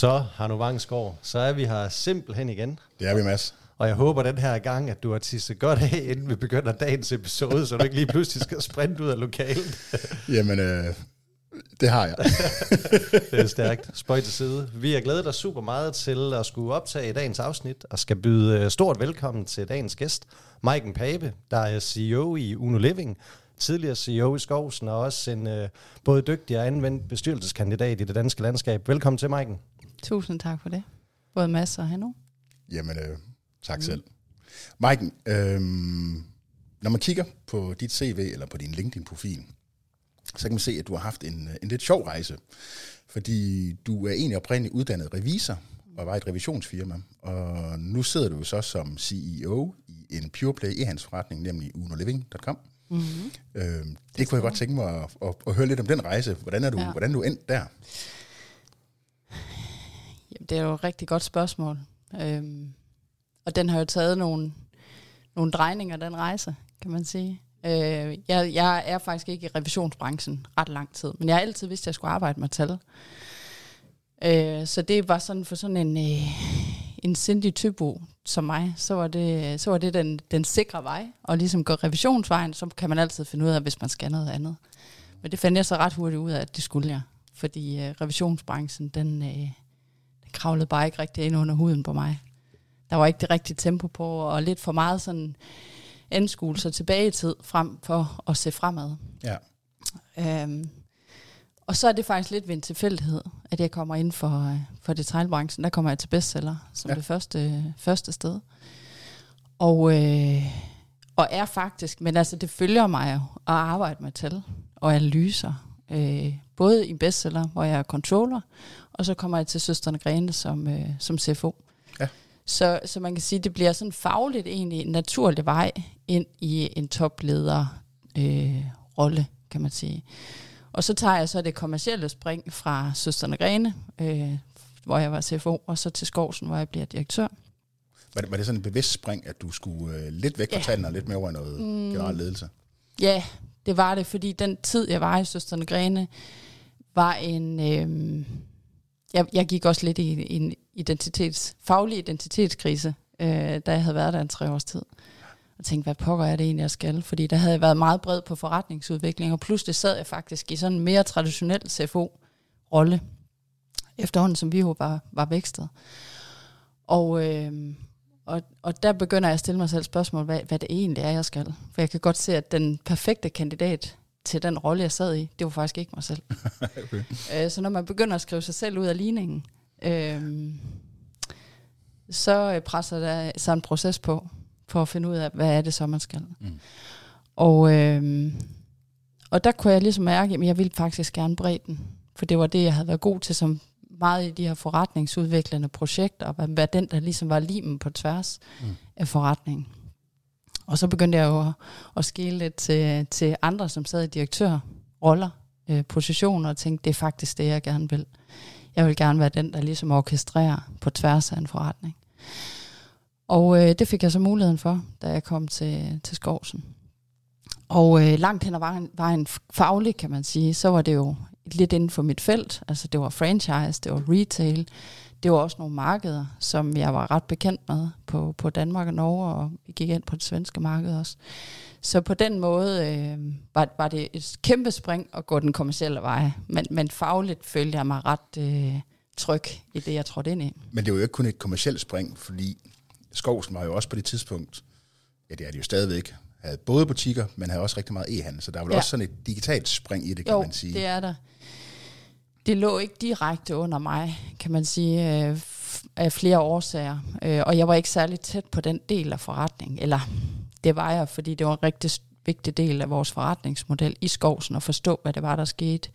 Så, Hanno Vangsgaard, så er vi her simpelthen igen. Det er vi, Mads. Og jeg håber den her gang, at du har tisset godt af, inden vi begynder dagens episode, så du ikke lige pludselig skal sprinte ud af lokalet. Jamen, øh, det har jeg. det er stærkt. Spøj til side. Vi har glædet os super meget til at skulle optage dagens afsnit, og skal byde øh, stort velkommen til dagens gæst, Maiken Pape, der er CEO i Uno Living, tidligere CEO i Skovsen, og også en uh, både dygtig og anvendt bestyrelseskandidat i det danske landskab. Velkommen til, Maiken. Tusind tak for det. Både Mads og Hanno. Jamen, øh, tak mm. selv. Maiken, øh, når man kigger på dit CV eller på din LinkedIn-profil, så kan man se, at du har haft en, en lidt sjov rejse. Fordi du er egentlig oprindeligt uddannet revisor og var et revisionsfirma. Og nu sidder du så som CEO i en pure play e-handelsforretning, nemlig unoliving.com. Mm-hmm. Øh, det, det kunne jeg godt tænke mig at, at, at høre lidt om den rejse. Hvordan er du, ja. hvordan er du endt der? Jamen, det er jo et rigtig godt spørgsmål. Øhm, og den har jo taget nogle, nogle drejninger, den rejse, kan man sige. Øh, jeg, jeg er faktisk ikke i revisionsbranchen ret lang tid, men jeg har altid vidst, at jeg skulle arbejde med tal. Øh, så det var sådan for sådan en, øh, en sindig typo som mig, så var det, så var det den, den sikre vej, og ligesom gå revisionsvejen, så kan man altid finde ud af, hvis man skal noget andet. Men det fandt jeg så ret hurtigt ud af, at det skulle jeg, fordi øh, revisionsbranchen, den, øh, kravlede bare ikke rigtig ind under huden på mig. Der var ikke det rigtige tempo på, og lidt for meget sådan anskuelser tilbage i tid, frem for at se fremad. Ja. Øhm, og så er det faktisk lidt ved en tilfældighed, at jeg kommer ind for, øh, for detaljbranchen. Der kommer jeg til bestseller som ja. det første, første sted. Og, øh, og er faktisk, men altså det følger mig jo at arbejde med tal og analyser. Øh, både i bestseller, hvor jeg er controller, og så kommer jeg til Søsterne Grene som, øh, som CFO. Ja. Så, så man kan sige, at det bliver sådan fagligt egentlig en naturlig vej ind i en topleder øh, rolle, kan man sige. Og så tager jeg så det kommercielle spring fra Søsterne Grene, øh, hvor jeg var CFO, og så til Skovsen, hvor jeg bliver direktør. Var det, var det sådan en bevidst spring, at du skulle øh, lidt væk fra ja. tallene og lidt mere over i noget mm. generel ledelse? Ja, det var det, fordi den tid, jeg var i Søsterne Grene, var en... Øh, jeg, jeg gik også lidt i en identitets, faglig identitetskrise, øh, da jeg havde været der en tre års tid og tænkte, hvad pokker er det egentlig, jeg skal? Fordi der havde jeg været meget bred på forretningsudvikling, og pludselig sad jeg faktisk i sådan en mere traditionel CFO-rolle, efterhånden som vi var, var vækstet. Og, øh, og, og der begynder jeg at stille mig selv spørgsmål, hvad, hvad det egentlig er, jeg skal. For jeg kan godt se, at den perfekte kandidat til den rolle, jeg sad i, det var faktisk ikke mig selv. okay. øh, så når man begynder at skrive sig selv ud af ligningen, øh, så presser der sig en proces på, for at finde ud af, hvad er det så, man skal. Mm. Og, øh, og der kunne jeg ligesom mærke, at jeg ville faktisk gerne bredden, for det var det, jeg havde været god til som meget i de her forretningsudviklende projekter, og hvad den, der ligesom var limen på tværs mm. af forretningen. Og så begyndte jeg jo at, at skille lidt til, til andre, som sad i direktørroller, øh, positioner, og tænkte, det er faktisk det, jeg gerne vil. Jeg vil gerne være den, der ligesom orkestrerer på tværs af en forretning. Og øh, det fik jeg så muligheden for, da jeg kom til, til Skovsen. Og øh, langt hen ad vejen, vejen faglig, kan man sige, så var det jo lidt inden for mit felt. Altså det var franchise, det var retail, det var også nogle markeder, som jeg var ret bekendt med på, på Danmark og Norge, og vi gik ind på det svenske marked også. Så på den måde øh, var, var det et kæmpe spring at gå den kommercielle vej, men, men fagligt følte jeg mig ret øh, tryg i det, jeg trådte ind i. Men det var jo ikke kun et kommercielt spring, fordi Skovsen var jo også på det tidspunkt, ja det er det jo stadigvæk, havde både butikker, men havde også rigtig meget e-handel, så der var vel ja. også sådan et digitalt spring i det, kan jo, man sige. det er der. Det lå ikke direkte under mig, kan man sige, øh, af flere årsager. Øh, og jeg var ikke særlig tæt på den del af forretningen. Eller det var jeg, fordi det var en rigtig vigtig del af vores forretningsmodel i Skovsen at forstå, hvad det var, der skete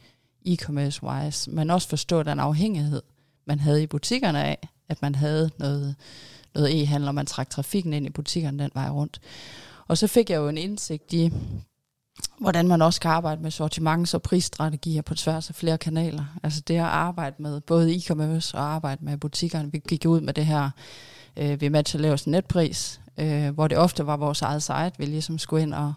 e-commerce-wise, men også forstå den afhængighed, man havde i butikkerne af, at man havde noget noget e-handel, og man trak trafikken ind i butikkerne den vej rundt. Og så fik jeg jo en indsigt i, hvordan man også kan arbejde med sortiments- og prisstrategier på tværs af flere kanaler. Altså det at arbejde med både e-commerce og arbejde med butikkerne. Vi gik ud med det her, øh, vi matcher lavest netpris, øh, hvor det ofte var vores eget site, vi ligesom skulle ind og,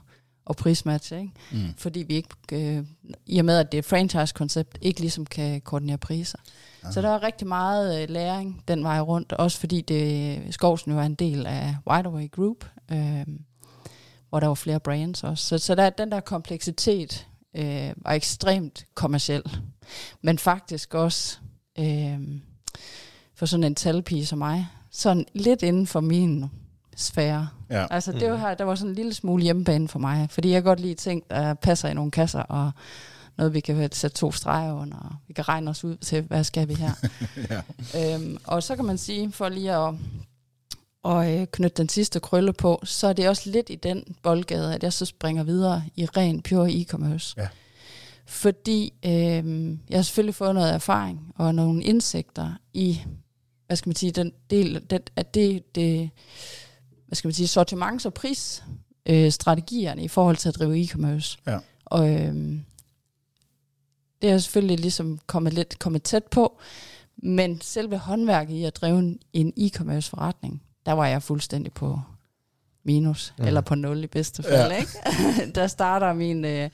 at prismatche, ikke? Mm. fordi vi ikke, øh, i og med at det er franchise-koncept, ikke ligesom kan koordinere priser. Ah. Så der er rigtig meget øh, læring den vej rundt, også fordi det, Skovsen jo er en del af Wideaway Group, øh, hvor der var flere brands også. Så, så der er den der kompleksitet øh, var ekstremt kommersiel, men faktisk også øh, for sådan en talpige som mig, sådan lidt inden for min sfære. Ja. Altså det var, der var sådan en lille smule hjemmebane for mig, fordi jeg godt lide ting, der passer i nogle kasser, og noget, vi kan sætte to streger under, og vi kan regne os ud til, hvad skal vi her. ja. øhm, og så kan man sige, for lige at, og øh, knytte den sidste krølle på, så er det også lidt i den boldgade, at jeg så springer videre i ren pure e-commerce. Ja. Fordi øh, jeg har selvfølgelig fået noget erfaring og nogle indsigter i, hvad skal man sige, den del, den, at det, det, hvad skal man sige, sortiments- og prisstrategierne øh, i forhold til at drive e-commerce. Ja. Og øh, det er selvfølgelig ligesom kommet lidt kommet tæt på, men selve håndværket i at drive en, en e-commerce forretning, der var jeg fuldstændig på minus, mm. eller på nul i bedste fald. Ja. Ikke? der starter min, øh,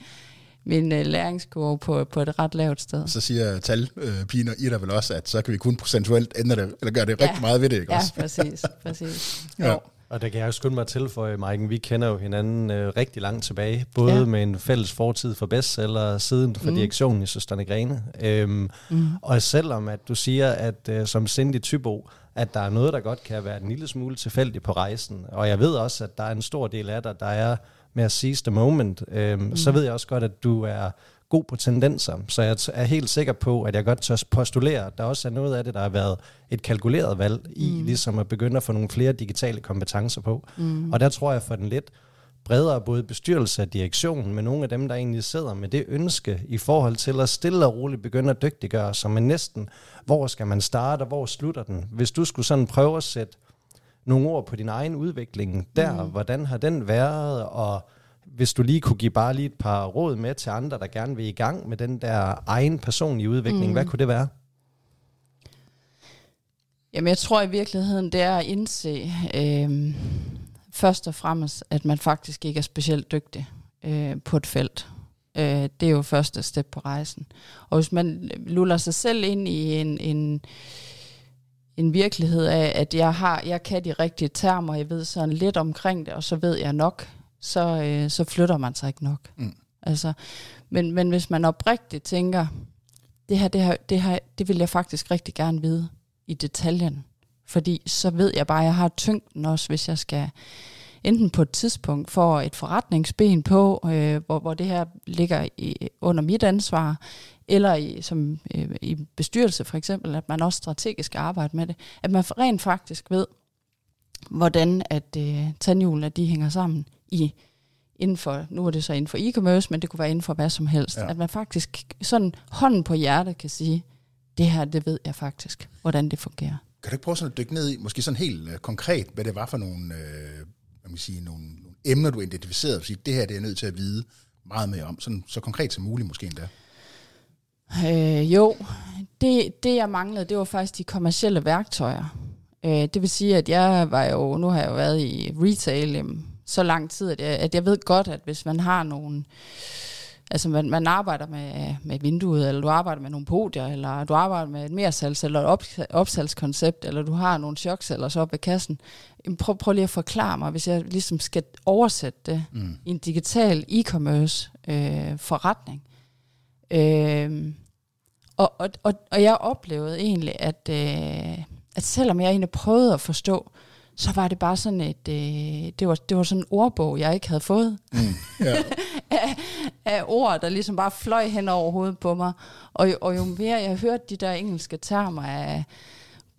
min øh, læringskurve på, på et ret lavt sted. Så siger talpiner øh, i dig vel også, at så kan vi kun procentuelt ændre det, eller gøre det Ja. rigtig meget ved det, ikke Ja, også? præcis. præcis. Ja. Jo. Og der kan jeg jo skynde mig til for, Maiken, vi kender jo hinanden øh, rigtig langt tilbage, både Ja. ja. med en fælles fortid for bestseller, siden for mm. direktionen i Søsterne Grene. Øhm, Mm. og selvom at du siger, at øh, som Cindy Tybo, at der er noget, der godt kan være en lille smule tilfældigt på rejsen, og jeg ved også, at der er en stor del af dig, der er med at seize the moment, øhm, mm. så ved jeg også godt, at du er god på tendenser, så jeg er helt sikker på, at jeg godt tør postulere, at der også er noget af det, der har været et kalkuleret valg i, Mm. ligesom at begynde at få nogle flere digitale kompetencer på. Mm. Og der tror jeg for den lidt bredere både bestyrelse og direktion, med nogle af dem, der egentlig sidder med det ønske i forhold til at stille og roligt begynde at dygtiggøre sig, men næsten, hvor skal man starte, og hvor slutter den? Hvis du skulle sådan prøve at sætte nogle ord på din egen udvikling der, Mm. hvordan har den været, og hvis du lige kunne give bare lige et par råd med til andre, der gerne vil i gang med den der egen personlige udvikling, mm. hvad kunne det være? Jamen, jeg tror i virkeligheden, det er at indse øh, først og fremmest, at man faktisk ikke er specielt dygtig øh, på et felt. Øh, det er jo første step på rejsen. Og hvis man luller sig selv ind i en, en, en virkelighed af, at jeg har, jeg kan de rigtige termer, jeg ved sådan lidt omkring det, og så ved jeg nok, så, øh, så flytter man sig ikke nok. Mm. Altså, men, men hvis man oprigtigt tænker, det her, det her, det her, det vil jeg faktisk rigtig gerne vide i detaljen. Fordi så ved jeg bare, at jeg har tyngden også, hvis jeg skal enten på et tidspunkt få et forretningsben på, øh, hvor, hvor det her ligger i, under mit ansvar, eller i, som øh, i bestyrelse for eksempel, at man også strategisk skal arbejde med det. At man rent faktisk ved, hvordan at øh, tandhjulene de hænger sammen i inden for, nu er det så inden for e-commerce, men det kunne være inden for hvad som helst. Ja. At man faktisk sådan hånden på hjertet kan sige, det her, det ved jeg faktisk, hvordan det fungerer. Kan du ikke prøve sådan at dykke ned i, måske sådan helt øh, konkret, hvad det var for nogle, øh, hvad man kan sige, nogle, nogle emner, du identificerede, og sige, det her det er jeg nødt til at vide meget mere om, sådan, så konkret som muligt måske endda. Øh, jo, det, det jeg manglede, det var faktisk de kommercielle værktøjer. Øh, det vil sige, at jeg var jo, nu har jeg jo været i retail øh, så lang tid, at jeg, at jeg ved godt, at hvis man har nogle, altså man, man arbejder med, med vinduet, eller du arbejder med nogle podier, eller du arbejder med et mersalgs- eller et op, opsalgskoncept, eller du har nogle chokceller så op ved kassen. Prøv, prøv lige at forklare mig, hvis jeg ligesom skal oversætte det Mm. i en digital e-commerce øh, forretning. Øh, og, og, og, og jeg oplevede egentlig, at, øh, at selvom jeg egentlig prøvede at forstå, så var det bare sådan et, øh, det, var, det var sådan en ordbog, jeg ikke havde fået, Mm. Ja. af, af ord, der ligesom bare fløj hen over hovedet på mig. Og, jo- og jo mere jeg hørte de der engelske termer af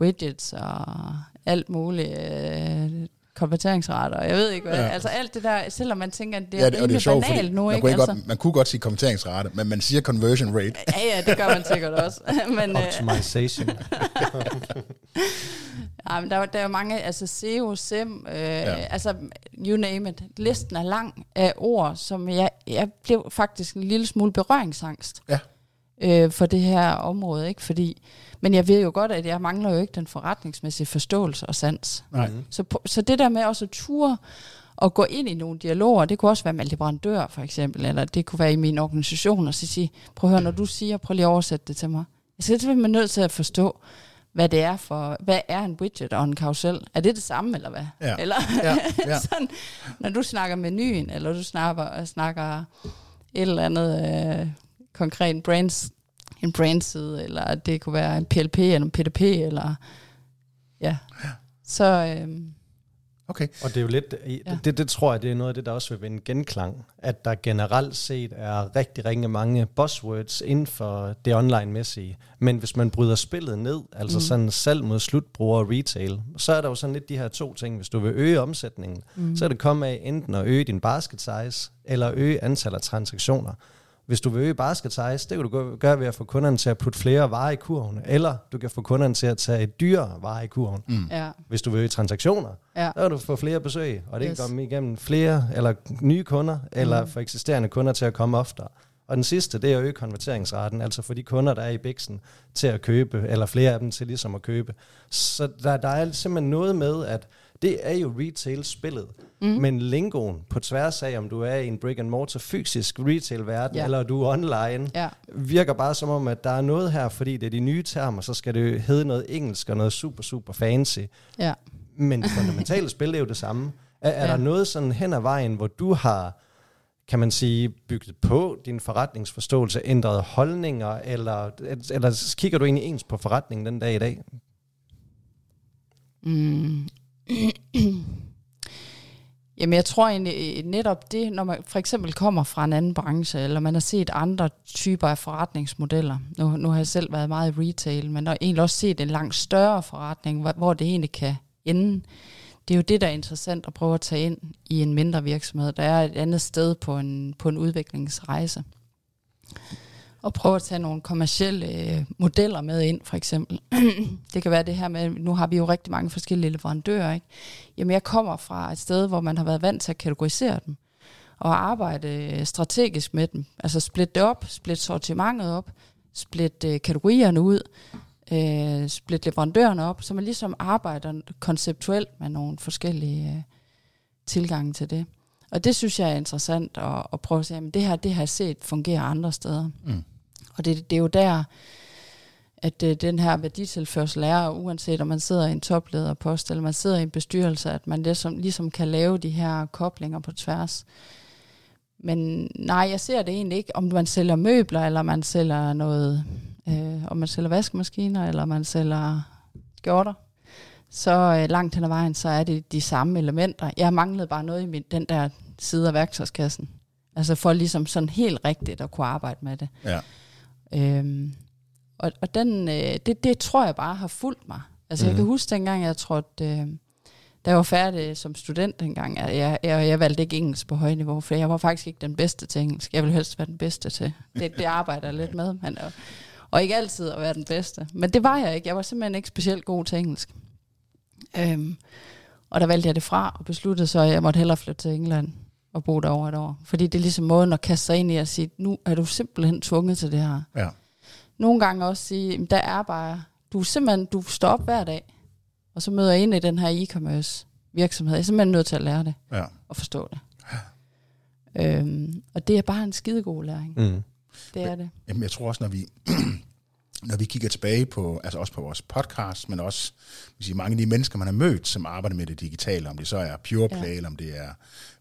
widgets og alt muligt, øh, konverteringsrater, og jeg ved ikke hvad, Ja. altså alt det der, selvom man tænker, at det er ja, det, og det er sjovt, banalt nu, man, ikke? kunne ikke altså, godt, man kunne godt sige kommenteringsrate, men man siger conversion rate. Ja, ja, det gør man sikkert også. men, øh, Optimization. ja, men der, er- der er jo mange, altså SEO, SEM, øh, ja. altså you name it. Listen er lang af ord, som jeg, jeg blev faktisk en lille smule berøringsangst Ja. øh, for det her område, ikke? Fordi, men jeg ved jo godt, at jeg mangler jo ikke den forretningsmæssige forståelse og sans. Nej. Mhm. Så, på, så det der med også at ture at gå ind i nogle dialoger. Det kunne også være med leverandør, for eksempel, eller det kunne være i min organisation, og så sige, prøv at høre, når du siger, prøv lige at oversætte det til mig. Jeg er simpelthen nødt til at forstå, hvad det er for, hvad er en widget og en karusel? Er det det samme, eller hvad? Ja. Eller, Ja, ja. sådan, når du snakker menuen, eller du snakker, snakker et eller andet øh, konkret brands, en brandside, eller det kunne være en PLP eller en PDP, eller ja. Så øh, Okay. Og det er jo lidt, ja. Ja. det, det tror jeg, det er noget af det, der også vil vinde genklang, at der generelt set er rigtig, rigtig mange buzzwords inden for det online-mæssige. Men hvis man bryder spillet ned, altså mm. sådan salg mod slutbruger og retail, så er der jo sådan lidt de her to ting. Hvis du vil øge omsætningen, mm. så er det komme af enten at øge din basket size, eller øge antallet af transaktioner. Hvis du vil øge basket size, det kan du gå- gøre ved at få kunderne til at putte flere varer i kurven, eller du kan få kunderne til at tage et dyrere varer i kurven. Mm. ja, Hvis du vil øge transaktioner, ja, så kan du få flere besøg, og det yes. Kan komme igennem flere eller nye kunder, eller Mm. få eksisterende kunder til at komme oftere. Og den sidste, det er at øge konverteringsraten, altså få de kunder, der er i biksen, til at købe, eller flere af dem til ligesom at købe. Så der, der er simpelthen noget med, at det er jo retail-spillet, mm. men lingoen på tværs af, om du er i en brick-and-mortar fysisk retail-verden, Ja. eller du er online, ja, virker bare som om, at der er noget her, fordi det er de nye termer, så skal det hedde noget engelsk og noget super, super fancy. ja. Men det fundamentale spil er jo det samme. Er, er Ja. der noget sådan hen ad vejen, hvor du har, kan man sige, bygget på din forretningsforståelse, ændret holdninger, eller, eller kigger du egentlig ens på forretningen den dag i dag? Mm. Jamen jeg tror egentlig øh, netop det, når man for eksempel kommer fra en anden branche, eller man har set andre typer af forretningsmodeller. Nu, nu har jeg selv været meget i retail, men har egentlig også set en langt større forretning, hvor, hvor det egentlig kan ende. Det er jo det, der er interessant at prøve at tage ind i en mindre virksomhed. Der er et andet sted på en, på en udviklingsrejse. Og prøve at tage nogle kommercielle øh, modeller med ind, for eksempel. det kan være det her med, nu har vi jo rigtig mange forskellige leverandører, ikke? Jamen jeg kommer fra et sted, hvor man har været vant til at kategorisere dem, og arbejde øh, strategisk med dem. Altså splitte det op, splitte sortimentet op, splitte øh, kategorierne ud, øh, splitte leverandørerne op, så man ligesom arbejder konceptuelt med nogle forskellige øh, tilgange til det. Og det synes jeg er interessant at, at prøve at se, at det her, det har jeg set fungere andre steder. Mm. Og det, det er jo der, at øh, den her værditilførsel er, uanset om man sidder i en toplederpost, eller man sidder i en bestyrelse, at man ligesom, ligesom kan lave de her koblinger på tværs. Men nej, jeg ser det egentlig ikke, om man sælger møbler, eller man sælger noget, øh, om man sælger vaskemaskiner, eller man sælger skjorter. Så øh, langt hen ad vejen, så er det de samme elementer. Jeg manglede bare noget i min, den der side af værktøjskassen. Altså for ligesom sådan helt rigtigt at kunne arbejde med det. Ja. Øhm, og og den, øh, det, det tror jeg bare har fulgt mig. Altså mm. jeg Mhm. kan huske dengang, jeg at øh, da jeg var færdig som student dengang, jeg, jeg, jeg, jeg valgte ikke engelsk på højt niveau, for jeg var faktisk ikke den bedste til engelsk. Jeg ville helst være den bedste til. Det, det arbejder jeg lidt med. Men, og, og ikke altid at være den bedste. Men det var jeg ikke. Jeg var simpelthen ikke specielt god til engelsk. Øhm, og der valgte jeg det fra og besluttede så, at jeg måtte hellere flytte til England og bo der over et år. Fordi det er ligesom måden at kaste sig ind i at sige, nu er du simpelthen tvunget til det her. Ja. Nogle gange også sige, "Jamen, der er bare, du er simpelthen, du står op hver dag, og så møder jeg ind i den her e-commerce virksomhed. Jeg er simpelthen nødt til at lære det Ja. og forstå det. Øhm, og det er bare en skidegod læring. Mm. Det er det. Jamen, jeg tror også, når vi, når vi kigger tilbage på, altså også på vores podcast, men også hvis sige, mange af de mennesker, man har mødt, som arbejder med det digitale, om det så er pure play, ja. eller om det er,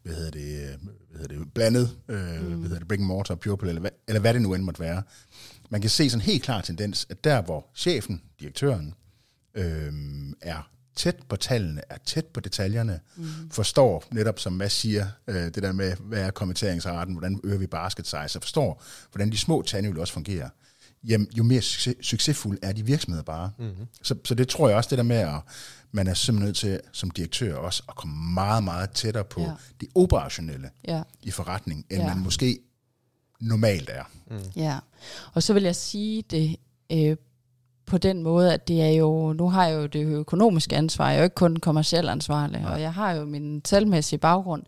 hvad hedder det, øh, hvad hedder det blandet, øh, mm. hvad hedder det, brick and mortar, pure play, eller hvad, eller hvad det nu end måtte være. Man kan se sådan en helt klar tendens, at der, hvor chefen, direktøren, øh, er tæt på tallene, er tæt på detaljerne, mm. forstår netop, som Mads siger, øh, det der med, hvad er kommenteringsraten, hvordan øger vi basket size, og forstår, hvordan de små tandhjul også fungerer, jamen, jo mere succes, succesfuld er de virksomheder bare. Mm-hmm. Så, så det tror jeg også, det der med, at man er simpelthen nødt til, som direktør også, at komme meget, meget tættere på Ja. ja. det operationelle Ja. i forretning, end Ja. ja. man måske normalt er. Ja, og så vil jeg sige det øh, på den måde, at det er jo, nu har jeg jo det økonomiske ansvar, jeg er jo ikke kun kommersiel ansvarlig, og jeg har jo min talmæssige baggrund.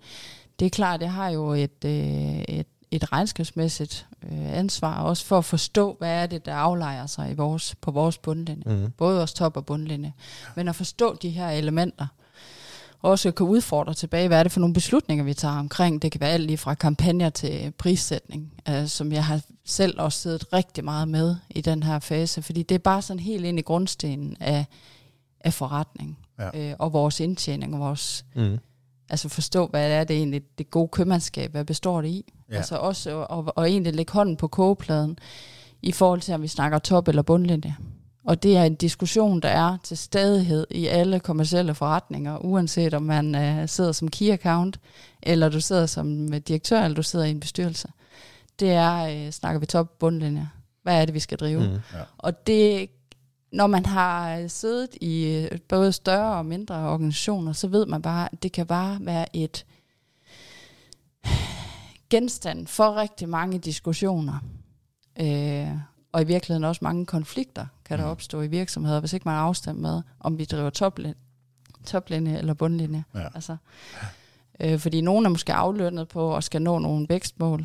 Det er klart, jeg har jo et, øh, et, et regnskabsmæssigt øh, ansvar, også for at forstå, hvad er det, der aflejer sig i vores, på vores bundlinje. Mm. Både vores top- og bundlinje. Men at forstå de her elementer. også kan udfordre tilbage, hvad er det for nogle beslutninger, vi tager omkring. Det kan være alt lige fra kampagner til prissætning, øh, som jeg har selv også siddet rigtig meget med i den her fase, fordi det er bare sådan helt ind i grundstenen af, af forretning, Ja. øh, og vores indtjening, og vores, Mm. altså forstå, hvad er det egentlig, det gode købmandskab, hvad består det i? Ja. Altså også, og, og egentlig lægge hånden på kogepladen, i forhold til, om vi snakker top- eller bundlinje. Og det er en diskussion, der er til stadighed i alle kommercielle forretninger, uanset om man øh, sidder som key account, eller du sidder som øh, direktør, eller du sidder i en bestyrelse. Det er, øh, snakker vi top bundlinje. Hvad er det, vi skal drive? Mm. Ja. Og det, når man har øh, siddet i øh, både større og mindre organisationer, så ved man bare, at det kan bare være et genstand for rigtig mange diskussioner. Øh, og i virkeligheden også mange konflikter kan der Mhm. opstå i virksomheder, hvis ikke man er afstemt med, om vi driver toplinje, toplinje eller bundlinje. Ja. Altså, øh, fordi nogen er måske aflønnet på at skal nå nogle vækstmål.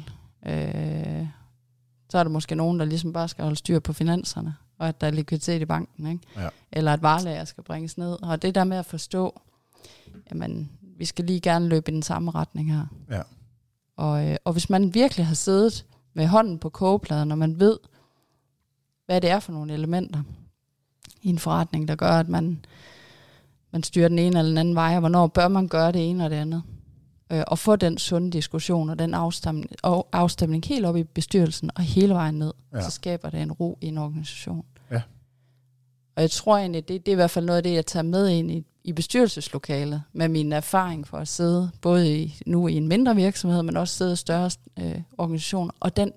Øh, så er der måske nogen, der ligesom bare skal holde styr på finanserne, og at der er likviditet i banken, ikke? Ja. eller at varelager skal bringes ned. Og det der med at forstå, jamen, vi skal lige gerne løbe i den samme retning her. Ja. Og, øh, og hvis man virkelig har siddet med hånden på kogepladen, og man ved, hvad det er for nogle elementer i en forretning, der gør, at man, man styrer den ene eller den anden vej, og hvornår bør man gøre det ene og det andet. Øh, og få den sunde diskussion og den afstemning, og afstemning helt op i bestyrelsen og hele vejen ned, Ja. så skaber det en ro i en organisation. Ja. Og jeg tror egentlig, det, det er i hvert fald noget af det, jeg tager med ind i, i bestyrelseslokalet, med min erfaring for at sidde, både i, nu i en mindre virksomhed, men også sidde i større øh, organisationer. Og den,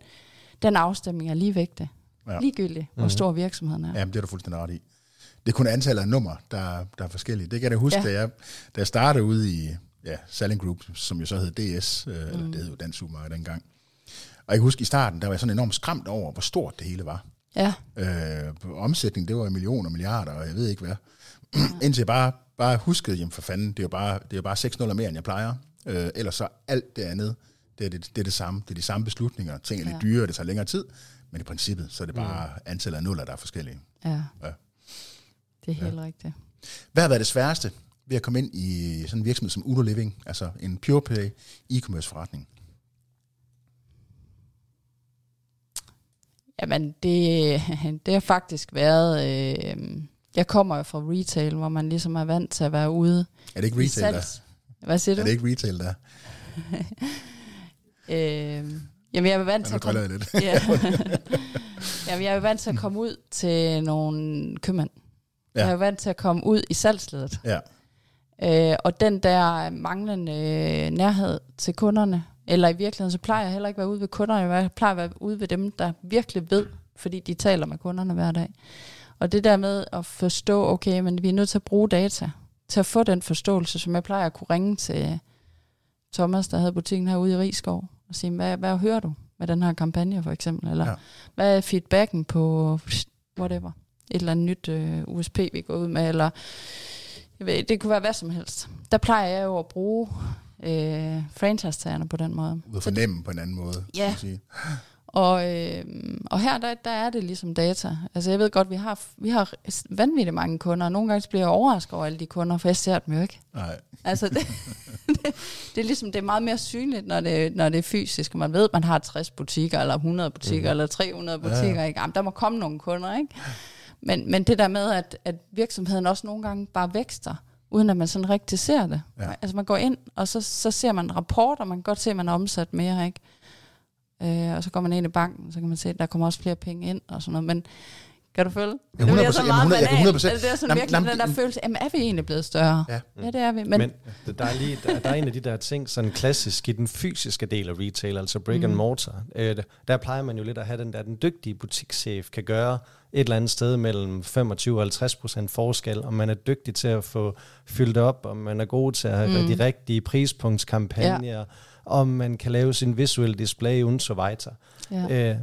den afstemning er lige vigtig. Ja. Ligegyldigt, hvor Mhm. stor virksomheden er. Jamen, det er du fuldstændig ret i. Det er kun antallet af numre, der, der er forskellige. Det kan jeg da huske, Ja. da, jeg, da jeg startede ude i ja, Selling Group, som jo så hed DS, øh, eller Mm. det hed jo Dansk Supermarked dengang. Og jeg kan huske i starten, der var jeg sådan enormt skræmt over, hvor stort det hele var. Ja, Øh, omsætning, det var i millioner, milliarder, og jeg ved ikke hvad. Indtil jeg bare, bare huskede, jamen for fanden, det er jo bare, det er jo bare 6 nuller mere, end jeg plejer. Øh, ellers så alt det andet, det er det, det er det samme. Det er de samme beslutninger. Ting er lidt Ja. dyrere, det tager længere tid. Men i princippet, så er det bare antallet af nuller, der er forskellige. ja. Ja. ja. Det er helt ja. rigtigt. Hvad har været det sværeste ved at komme ind i sådan en virksomhed som Uno Living, altså en pure play e-commerce forretning? Jamen, det, det har faktisk været... Øh, jeg kommer jo fra retail, hvor man ligesom er vant til at være ude Er det ikke retail, der? Hvad siger du? Er det ikke retail, der? Øh, jamen, jeg er vant til at komme... lidt. Ja. jamen, jeg er vant til at komme ud til nogle købmænd. Ja. Ja. Jeg er vant til at komme ud i salgsledet. Ja, Øh, og den der manglende øh, nærhed til kunderne, eller i virkeligheden, så plejer jeg heller ikke at være ude ved kunderne, jeg plejer at være ude ved dem, der virkelig ved, fordi de taler med kunderne hver dag. Og det der med at forstå, okay, men vi er nødt til at bruge data, til at få den forståelse, som jeg plejer at kunne ringe til Thomas, der havde butikken herude i Rigskov, og sige, hvad, hvad hører du med den her kampagne for eksempel, eller Ja. hvad er feedbacken på whatever, et eller andet nyt øh, USP, vi går ud med, eller jeg ved, det kunne være hvad som helst. Der plejer jeg jo at bruge øh, franchise-tagerne på den måde. ud at Så fornemme på en anden måde. Ja. sige. Og, øh, og her, der, der er det ligesom data. Altså jeg ved godt, vi har, vi har vanvittigt mange kunder, og nogle gange bliver jeg overrasket over alle de kunder, for jeg ser dem jo ikke. Nej, Altså det, det, det er ligesom, det er meget mere synligt, når det, når det er fysisk, og man ved, at man har 60 butikker, eller 100 butikker, mm. eller 300 Ja, ja. butikker, ikke? Jamen, der må komme nogle kunder, ikke? Men, men det der med, at, at virksomheden også nogle gange bare vækster, uden at man sådan rigtig ser det. Ja. Altså man går ind, og så, så ser man en rapport, og man kan godt se, at man har omsat mere, ikke? Øh, og så går man ind i banken, så kan man se, at der kommer også flere penge ind, og sådan noget. Men kan du følge? Ja, Det bliver 100%, så jamen, meget 100 jeg kan banalt. 100%. Altså, det er sådan Jamen, virkelig jamen, den der følelse, jamen er vi egentlig blevet større? Ja. ja det er vi. Men, Men, men der, er lige, der, der er en af de der ting, sådan klassisk i den fysiske del af retail, altså brick mm. and Mhm. mortar. Øh, der plejer man jo lidt at have den der, den dygtige butikschef kan gøre et eller andet sted mellem 25 og 50 procent forskel, om man er dygtig til at få fyldt op, om man er god til at have Mm. de rigtige prispunktskampagner, ja. om man kan lave sin visuelle display und så weiter. ja. Øh,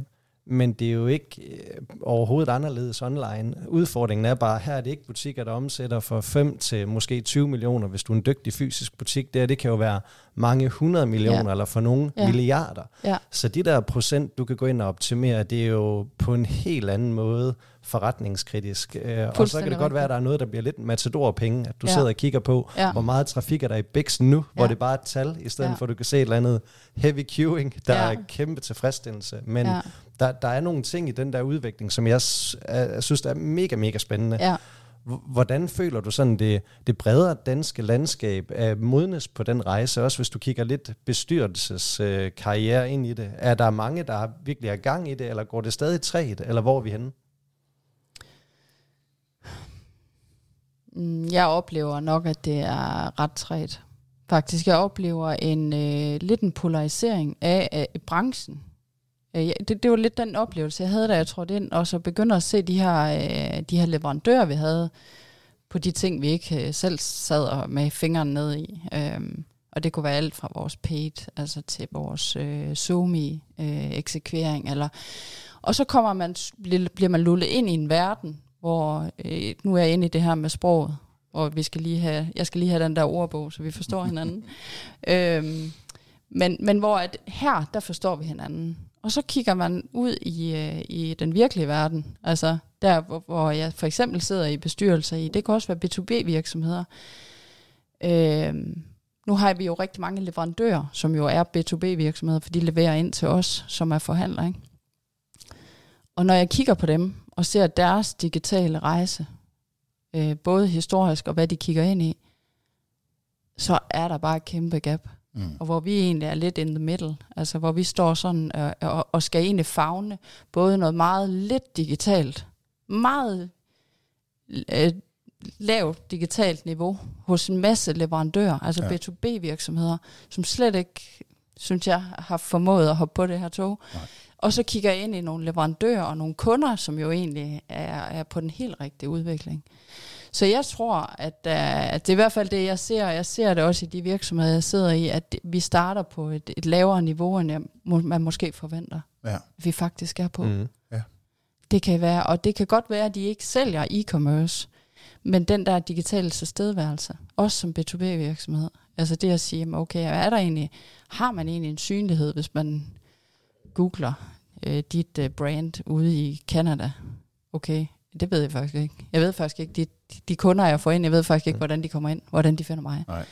men det er jo ikke øh, overhovedet anderledes online. Udfordringen er bare, her er det ikke butikker, der omsætter for 5 til måske 20 millioner, hvis du er en dygtig fysisk butik. Det, her, det kan jo være mange hundrede millioner, Ja. eller for nogle Ja. milliarder. Ja. Så de der procent, du kan gå ind og optimere, det er jo på en helt anden måde forretningskritisk. Øh, Og så kan det godt være, at der er noget, der bliver lidt matador-penge, at du Ja. sidder og kigger på, Ja. hvor meget trafik er der i Bixen nu, hvor Ja. det bare er et tal, i stedet Ja. for at du kan se et eller andet heavy queuing, der Ja. er kæmpe tilfredsstillelse. Men Ja. der, der er nogle ting i den der udvikling, som jeg, jeg synes er mega, mega spændende. Ja. Hvordan føler du sådan det, det bredere danske landskab er modnes på den rejse, også hvis du kigger lidt bestyrelseskarriere øh, ind i det? Er der mange, der virkelig er gang i det, eller går det stadig træt, eller hvor er vi henne? Mm, jeg oplever nok, at det er ret træt. Faktisk, jeg oplever en øh, lidt en polarisering af, af branchen. Øh, det, det var lidt den oplevelse, jeg havde, da jeg trådte ind, og så begynder at se de her, øh, de her leverandører, vi havde, på de ting, vi ikke øh, selv sad og med fingeren ned i. Øh, og det kunne være alt fra vores paid, altså til vores øh, Zoom øh, eksekvering, eller og så kommer man, bliver man lullet ind i en verden, hvor øh, nu er jeg inde i det her med sproget, og vi skal lige have, jeg skal lige have den der ordbog, så vi forstår hinanden. øhm, men, men hvor at her, der forstår vi hinanden. Og så kigger man ud i, øh, i den virkelige verden, altså der, hvor, hvor jeg for eksempel sidder i bestyrelser i, det kan også være B2B-virksomheder. Øhm, nu har vi jo rigtig mange leverandører, som jo er B2B-virksomheder, for de leverer ind til os, som er forhandlere. Ikke? Og når jeg kigger på dem og ser deres digitale rejse, øh, både historisk og hvad de kigger ind i, så er der bare et kæmpe gap. Mm. Og hvor vi egentlig er lidt in the middle, altså hvor vi står sådan øh, og, og skal egentlig fagne både noget meget lidt digitalt, meget øh, lavt digitalt niveau hos en masse leverandører, altså Ja. ja. B2B-virksomheder, som slet ikke, synes jeg, har formået at hoppe på det her tog. Nej. Og så kigger jeg ind i nogle leverandører og nogle kunder, som jo egentlig er, er på den helt rigtige udvikling. Så jeg tror, at, uh, at det er i hvert fald det, jeg ser, og jeg ser det også i de virksomheder, jeg sidder i, at vi starter på et, et lavere niveau, end jeg, må, man måske forventer, Ja. at vi faktisk er på. Mm. Det kan være, og det kan godt være, at de ikke sælger e-commerce, men den der digitale tilstedeværelse, også som B2B-virksomhed, altså det at sige, okay, er der egentlig, har man egentlig en synlighed, hvis man googler øh, dit øh, brand ude i Canada? Okay, det ved jeg faktisk ikke. Jeg ved faktisk ikke, de, de kunder, jeg får ind, jeg ved faktisk ikke, hvordan de kommer ind, hvordan de finder mig. Nej.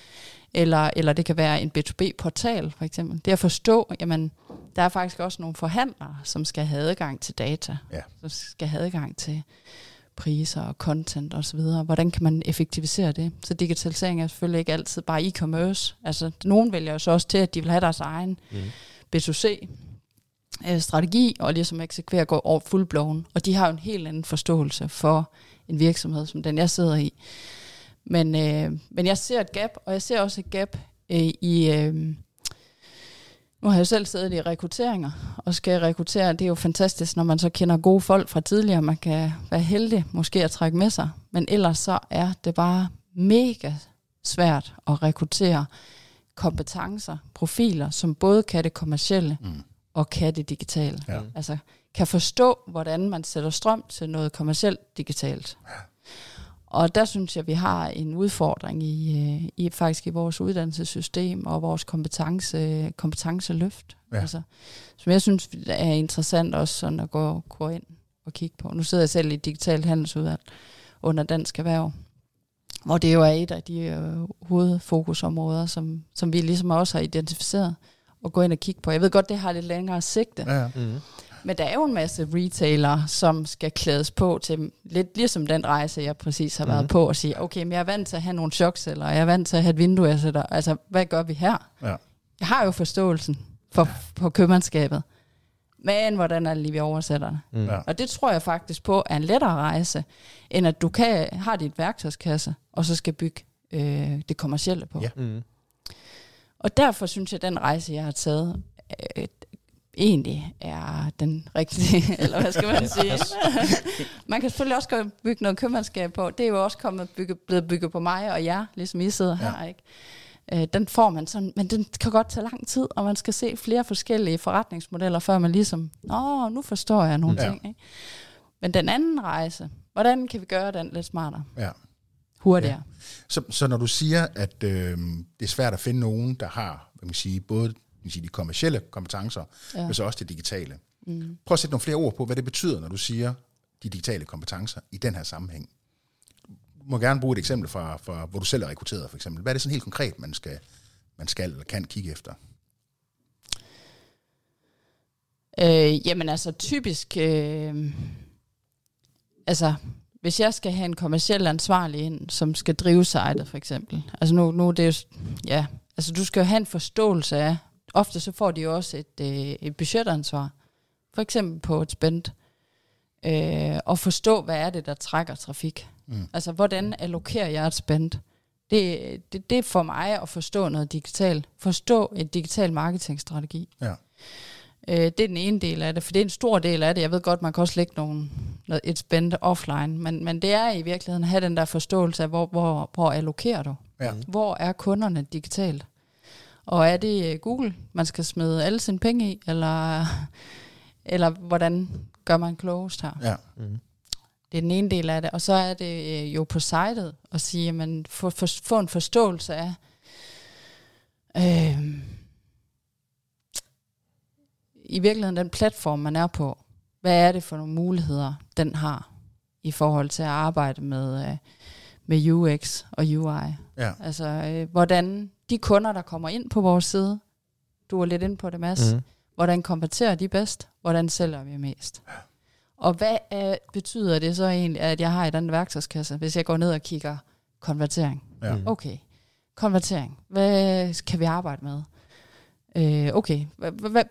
Eller, eller det kan være en B2B-portal, for eksempel. Det at forstå, jamen, der er faktisk også nogle forhandlere, som skal have adgang til data. Ja. Som skal have adgang til priser og content osv. Hvordan kan man effektivisere det? Så digitalisering er selvfølgelig ikke altid bare e-commerce. Altså, nogen vælger jo så også til, at de vil have deres egen Mm. B2C øh, strategi, og ligesom eksekvere går over fullblown. Og de har jo en helt anden forståelse for en virksomhed, som den jeg sidder i. Men, øh, men jeg ser et gap, og jeg ser også et gap øh, i... Øh, nu har jeg jo selv siddet i rekrutteringer, og skal rekruttere. Det er jo fantastisk, når man så kender gode folk fra tidligere. Man kan være heldig måske at trække med sig. Men ellers så er det bare mega svært at rekruttere kompetencer, profiler, som både kan det kommercielle Mm og kan det digitale. Ja. Altså kan forstå, hvordan man sætter strøm til noget kommercielt digitalt. Og der synes jeg, vi har en udfordring i, øh, i faktisk i vores uddannelsessystem og vores kompetence, kompetenceløft. Ja. Altså, som jeg synes er interessant også sådan at gå, gå ind og kigge på. Nu sidder jeg selv i digitalt handelsudvalg under Dansk Erhverv, hvor det jo er et af de øh, hovedfokusområder, som, som vi ligesom også har identificeret og gå ind og kigge på. Jeg ved godt, det har lidt længere sigte, Ja. Mm. men der er jo en masse retailer, som skal klædes på til, lidt ligesom den rejse, jeg præcis har været Mhm. på, og sige, okay, men jeg er vant til at have nogle chokceller, jeg er vant til at have et vindue, jeg sætter. Altså, hvad gør vi her? Ja. Jeg har jo forståelsen for, for købmandskabet, men hvordan er det lige, vi oversætter det? Mm. Ja. Og det tror jeg faktisk på er en lettere rejse, end at du kan har dit værktøjskasse, og så skal bygge øh, det kommercielle på. Ja. Mm. Og derfor synes jeg, at den rejse, jeg har taget, øh, egentlig er den rigtige, eller hvad skal man sige. man kan selvfølgelig også bygge noget købmandskab på. Det er jo også kommet bygge, blevet bygget på mig og jer, ligesom I sidder her. Ikke? Øh, den får man sådan, men den kan godt tage lang tid, og man skal se flere forskellige forretningsmodeller, før man ligesom, åh, nu forstår jeg nogle Ja. ting. Ikke? Men den anden rejse, hvordan kan vi gøre den lidt smartere? ja. Hurtigere. Ja. Så, så når du siger, at øh, det er svært at finde nogen, der har hvad man sige, både man sige, de kommercielle kompetencer, ja. men så også det digitale. Mm. Prøv at sætte nogle flere ord på, hvad det betyder, når du siger de digitale kompetencer i den her sammenhæng. Du må gerne bruge et eksempel fra, fra hvor du selv er rekrutteret, for eksempel. Hvad er det sådan helt konkret, man skal, man skal eller kan kigge efter? Øh, jamen altså typisk, øh, altså hvis jeg skal have en kommersiel ansvarlig ind, som skal drive sitet for eksempel, altså nu, nu er det jo, ja, altså du skal jo have en forståelse af, ofte så får de jo også et, øh, et budgetansvar, for eksempel på et spændt, øh, og forstå, hvad er det, der trækker trafik. Mm. Altså, hvordan allokerer jeg et spændt? Det, det, det er for mig at forstå noget digitalt. Forstå en digital marketingstrategi. Ja. Øh, det er den ene del af det, for det er en stor del af det. Jeg ved godt, man kan også lægge nogle, noget, et spændt offline, men, men det er i virkeligheden at have den der forståelse af, hvor, hvor, hvor allokerer du? Ja. Hvor er kunderne digitalt? Og er det øh, Google, man skal smide alle sine penge i, eller, eller hvordan gør man klogest her? Ja. Det er den ene del af det. Og så er det øh, jo på sitet at sige, at man får for, få en forståelse af, øh, i virkeligheden den platform, man er på. Hvad er det for nogle muligheder, den har i forhold til at arbejde med, øh, med UX og UI? Ja. Altså, øh, hvordan de kunder, der kommer ind på vores side, du var lidt ind på det, Mads, Mhm. mm. hvordan konverterer de bedst? Hvordan sælger vi mest? Og hvad er, betyder det så egentlig, at jeg har i den værktøjskasse, hvis jeg går ned og kigger konvertering? Ja. Mm. Okay, konvertering. Hvad kan vi arbejde med? Øh, okay,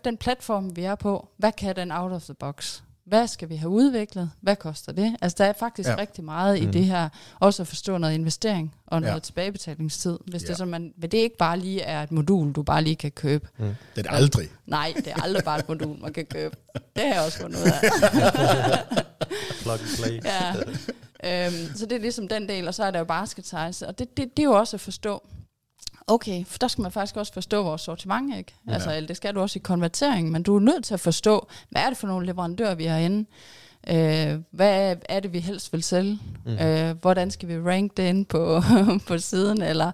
den platform, vi er på, hvad kan den out of the box? Hvad skal vi have udviklet? Hvad koster det? Altså, der er faktisk Ja. rigtig meget Mm. i det her. Også at forstå noget investering og noget Ja. tilbagebetalingstid. Hvis ja. det er sådan, man, men det ikke bare lige er et modul, du bare lige kan købe. Det er det aldrig. Nej, det er aldrig bare et modul, man kan købe. Det har jeg også fundet ud af. Plug and play. Ja. Øhm, så det er ligesom den del, og så er der jo basket size. Og det, det, det er jo også at forstå, okay, for der skal man faktisk også forstå vores sortiment, ikke? Ja. Altså, det skal du også i konvertering, men du er nødt til at forstå, hvad er det for nogle leverandører, vi har inde? Øh, hvad er det, vi helst vil sælge? Mm. Øh, hvordan skal vi rank det inde på, på siden? Eller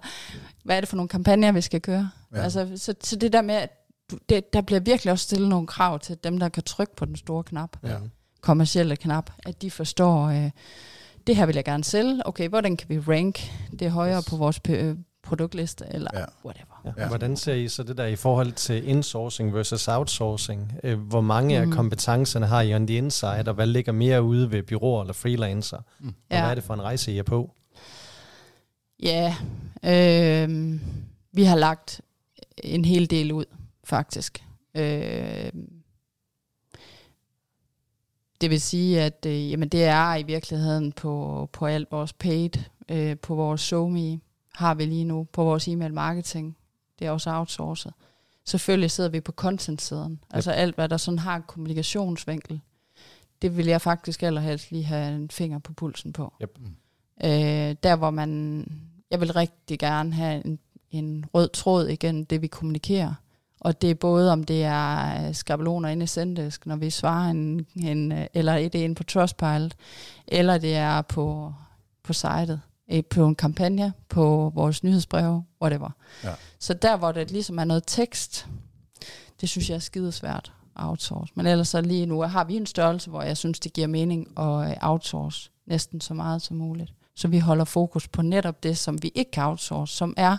hvad er det for nogle kampagner, vi skal køre? Ja. Altså, så, så det der med, at du, det, der bliver virkelig også stillet nogle krav til dem, der kan trykke på den store knap Ja. kommercielle knap, at de forstår, øh, det her vil jeg gerne sælge. Okay, hvordan kan vi rank det højere Yes. på vores produktliste, eller Ja. whatever. Ja. Hvordan ser I så det der i forhold til insourcing versus outsourcing? Øh, Hvor mange af Mm. kompetencerne har I on the inside, og hvad ligger mere ude ved byråer eller freelancer? Mm. Ja. hvad er det for en rejse, I er på? Ja, øh, vi har lagt en hel del ud, faktisk. Øh, det vil sige, at øh, jamen, det er i virkeligheden på, på alt vores paid, øh, på vores SoMe har vi lige nu, på vores e-mail marketing. Det er også outsourcet. Selvfølgelig sidder vi på content-siden. Yep. Altså alt, hvad der sådan har en kommunikationsvinkel. Det vil jeg faktisk allerhelst lige have en finger på pulsen på. Yep. Øh, der hvor man, jeg vil rigtig gerne have en, en rød tråd igen, det vi kommunikerer. Og det er både om det er skabeloner inde i Sendesk, når vi svarer en, en eller det er inde på Trustpilot, eller det er på, på sitet, øh, på en kampagne, på vores nyhedsbreve, whatever. Ja. Så der, hvor det ligesom er noget tekst, det synes jeg er skidesvært at outsource. Men ellers så lige nu har vi en størrelse, hvor jeg synes, det giver mening at øh, outsource næsten så meget som muligt. Så vi holder fokus på netop det, som vi ikke kan outsource, som er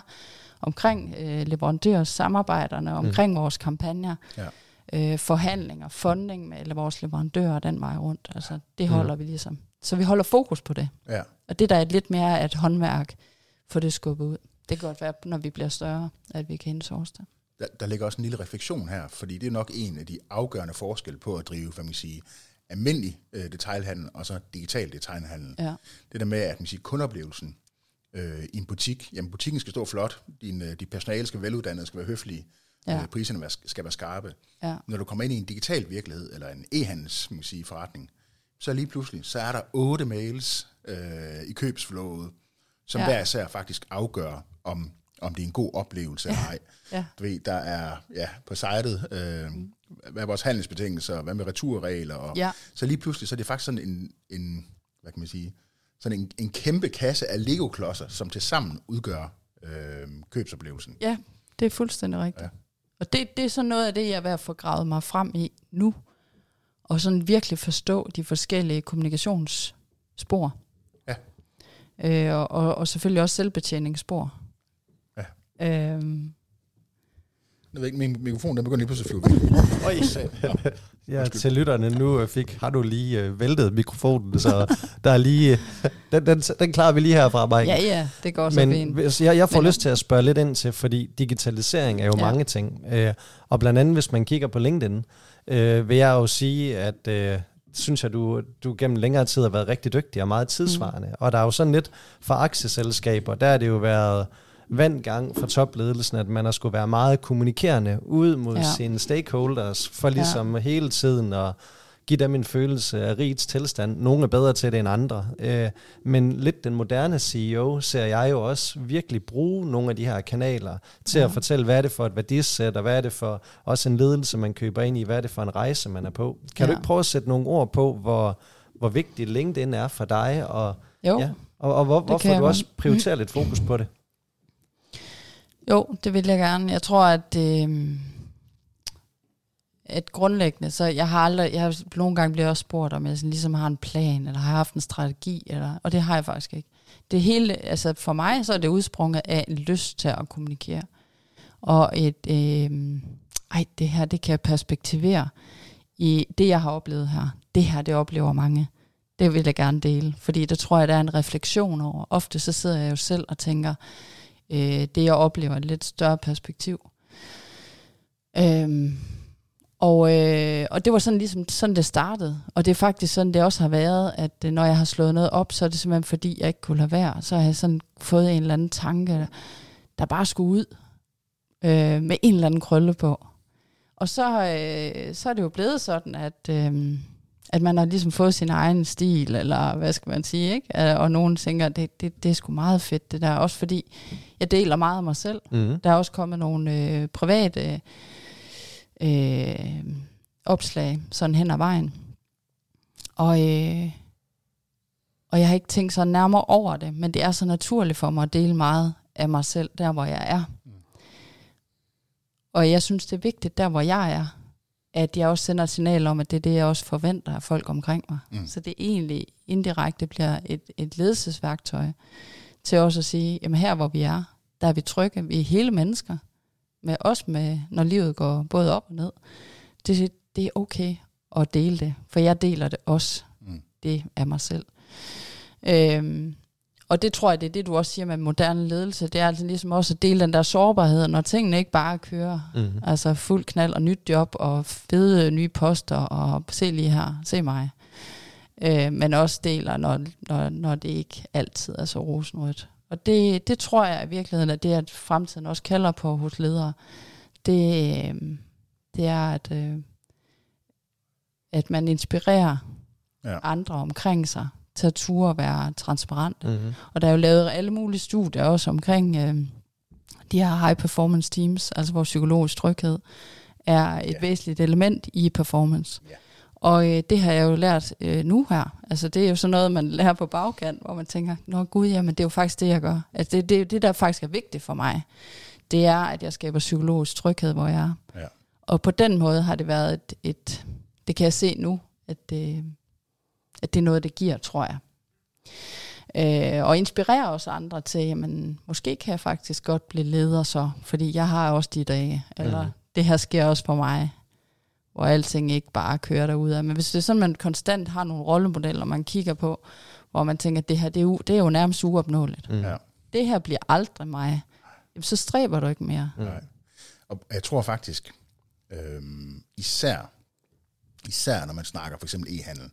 omkring øh, leverandørs samarbejderne, omkring mm. vores kampagner, Ja. øh, forhandlinger, funding med vores leverandører den vej rundt. Altså, det holder mm. vi ligesom. Så vi holder fokus på det. Ja. Og det der er lidt mere et håndværk, for det skubbet ud. Det kan godt være, når vi bliver større, at vi kan indsource det. Der, der ligger også en lille refleksion her, fordi det er nok en af de afgørende forskelle på at drive, hvad man kan sige, almindelig øh, detailhandel og så digital detailhandel. Ja. Det der med, at man siger, kundoplevelsen øh, i en butik, jamen butikken skal stå flot, din, øh, dit personale skal være veluddannet, skal være høflige, Ja. øh, priserne skal være skarpe. Ja. Når du kommer ind i en digital virkelighed, eller en e-handels man sige, forretning, så lige pludselig, så er der otte mails øh, i købsflowet, som ja. Hver især faktisk afgør, om, om det er en god oplevelse eller ej. Ja. Du ved, der er ja, på sitet, øh, hvad er vores handelsbetingelser, hvad med returregler, og Ja. så lige pludselig, så er det faktisk sådan en, en hvad kan man sige, sådan en, en kæmpe kasse af Lego-klodser, som til sammen udgør øh, købsoplevelsen. Ja, det er fuldstændig rigtigt. Ja. Og det, det er sådan noget af det, jeg er ved at få gravet mig frem i nu. Og sådan virkelig forstå de forskellige kommunikationsspor. Ja. Øh, og, og, og selvfølgelig også selvbetjeningsspor. Ja. Øhm, Jeg ved ikke, min mikrofon den begynder lige pludselig at flyve væk. Oj. Ja, til lytterne nu øh, fik, har du lige øh, væltet mikrofonen, så der er lige, øh, den, den, den klarer vi lige herfra, Mike. ja, ja, det går så Men fint. hvis, jeg, jeg får Men- lyst til at spørge lidt ind til, fordi digitalisering er jo ja. mange ting. Øh, og blandt andet, hvis man kigger på LinkedIn, øh, vil jeg jo sige, at øh, synes jeg, du, du gennem længere tid har været rigtig dygtig og meget tidsvarende. Mm. Og der er jo sådan lidt for aktieselskaber, der er det jo været vand gang for topledelsen, at man har skulle være meget kommunikerende ud mod ja. sine stakeholders, for ligesom ja. hele tiden at give dem en følelse af rigets tilstand. Nogle er bedre til det end andre. Øh, men lidt den moderne CEO ser jeg jo også virkelig bruge nogle af de her kanaler til ja. at fortælle, hvad er det for et værdisæt, og hvad er det for også en ledelse, man køber ind i, hvad er det for en rejse, man er på. Kan ja. du ikke prøve at sætte nogle ord på, hvor, hvor vigtigt LinkedIn er for dig, og, Jo, ja, og, og hvor, hvorfor du også prioriterer lidt fokus på det? Jo, det vil jeg gerne. Jeg tror, at, øh, at grundlæggende, så jeg har aldrig, jeg har nogle gange blevet også spurgt, om jeg sådan ligesom har en plan, eller har haft en strategi, eller, og det har jeg faktisk ikke. Det hele, altså for mig, så er det udsprunget af en lyst til at kommunikere. Og et, øh, ej, det her, det kan jeg perspektivere i det, jeg har oplevet her. Det her, det oplever mange. Det vil jeg gerne dele, fordi der tror jeg, der er en refleksion over. Ofte så sidder jeg jo selv og tænker, øh, det jeg oplever i et lidt større perspektiv. Øh, og, øh, og det var sådan ligesom sådan det startede. Og det er faktisk sådan det også har været, at øh, når jeg har slået noget op, så er det simpelthen fordi, jeg ikke kunne lade være. Så har jeg sådan fået en eller anden tanke, der bare skulle ud øh, med en eller anden krølle på. Og så, øh, så er det jo blevet sådan, at, øh, at man har ligesom fået sin egen stil, eller hvad skal man sige, ikke? Øh, Og nogen tænker, det, det, det er sgu meget fedt det der, også fordi jeg deler meget af mig selv. Mm. Der er også kommet nogle øh, private øh, opslag sådan hen ad vejen. Og, øh, og jeg har ikke tænkt så nærmere over det, men det er så naturligt for mig at dele meget af mig selv, der hvor jeg er. Og jeg synes, det er vigtigt, der hvor jeg er, at jeg også sender et signal om, at det er det, jeg også forventer af folk omkring mig. Mm. Så det egentlig indirekte bliver et, et ledelsesværktøj til også at sige, jamen her hvor vi er, der er vi trygge, vi er hele mennesker, med os med, når livet går både op og ned. Det, det er okay at dele det, for jeg deler det også. Mm. Det er mig selv. Øhm, og det tror jeg, det er det, du også siger med moderne ledelse. Det er altså ligesom også at dele den der sårbarhed, når tingene ikke bare kører. Mm. Altså fuld knald og nyt job og fede nye poster og se lige her, se mig. Øh, men også deler, når, når, når det ikke altid er så rosenrødt. Og det, det tror jeg i virkeligheden, at det, at fremtiden også kalder på hos ledere, det, øh, det er, at, øh, at man inspirerer Ja. andre omkring sig til at ture og være transparent. Mm. Og der er jo lavet alle mulige studier også omkring øh, de her high performance teams, altså hvor psykologisk tryghed er et ja. væsentligt element i performance. Ja. Og øh, det har jeg jo lært øh, nu her. Altså det er jo sådan noget, man lærer på bagkant, hvor man tænker, nå gud, jamen det er jo faktisk det, jeg gør. Altså det, det, det der faktisk er vigtigt for mig, det er, at jeg skaber psykologisk tryghed, hvor jeg er. Ja. Og på den måde har det været et, et det kan jeg se nu, at det, at det er noget, det giver, tror jeg. Øh, og inspirere os andre til, jamen, måske kan jeg faktisk godt blive leder så, fordi jeg har også de dage, eller mm. det her sker også på mig, hvor alting ikke bare kører derudad. Men hvis det er sådan, man konstant har nogle rollemodeller, man kigger på, hvor man tænker, det her det er, jo, det er jo nærmest uopnåeligt. Mm. Ja. Det her bliver aldrig mig. Jamen, så stræber du ikke mere. Mm. Nej. Og jeg tror faktisk, øhm, især, især når man snakker for eksempel e-handel,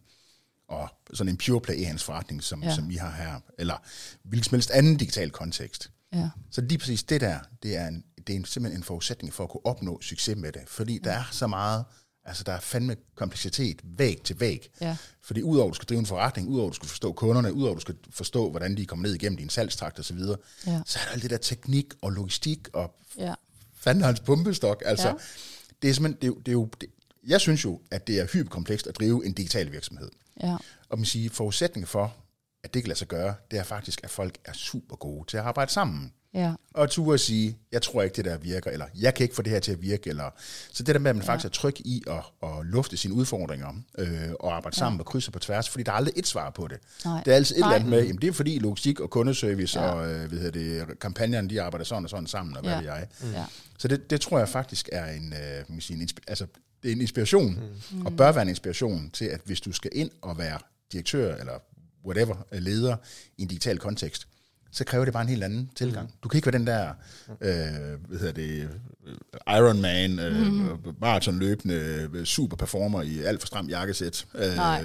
og sådan en pure play e-handelsforretning, som, ja. Ja. som vi har her, eller hvilken som helst anden digital kontekst, Ja. så lige præcis det der, det er, en, det er en, simpelthen en forudsætning for at kunne opnå succes med det. Fordi der er så meget, altså der er fandme kompleksitet væg til væg. Ja. Fordi udover at du skal drive en forretning, udover at du skal forstå kunderne, udover at du skal forstå, hvordan de kommer ned igennem din salgstrakt osv., så, Ja. så er der alt det der teknik og logistik og Ja. fanden hans pumpestok. Altså, ja. Det er simpelthen, det er, det er jo, det, jeg synes jo, at det er hyperkomplekst at drive en digital virksomhed. Ja. Og man siger, forudsætningen for, at det kan lade sig gøre, det er faktisk, at folk er super gode til at arbejde sammen. Ja. Og turde at sige, jeg tror ikke, det der virker, eller jeg kan ikke få det her til at virke. Eller, så det der med, at man ja. faktisk er tryg i at, at lufte sine udfordringer, øh, og arbejde sammen ja. og krydse på tværs, fordi der er aldrig et svar på det. Nej. Det er altid et Nej. eller andet med, jamen det er fordi logistik og kundeservice Ja. og øh, hvad hedder det, kampagnerne, de arbejder sådan og sådan sammen, og hvad Ja. ved jeg. Ja. Så det, det tror jeg faktisk er en, øh, man kan sige, en, altså, det er en inspiration, mm. og bør være en inspiration til, at hvis du skal ind og være direktør, eller whatever, øh, leder i en digital kontekst, så kræver det bare en helt anden tilgang. Du kan ikke være den der, øh, hvad hedder det, øh, Ironman, øh, mm. maratonløbende øh, superperformer i alt for stramt jakkesæt. Øh, Nej.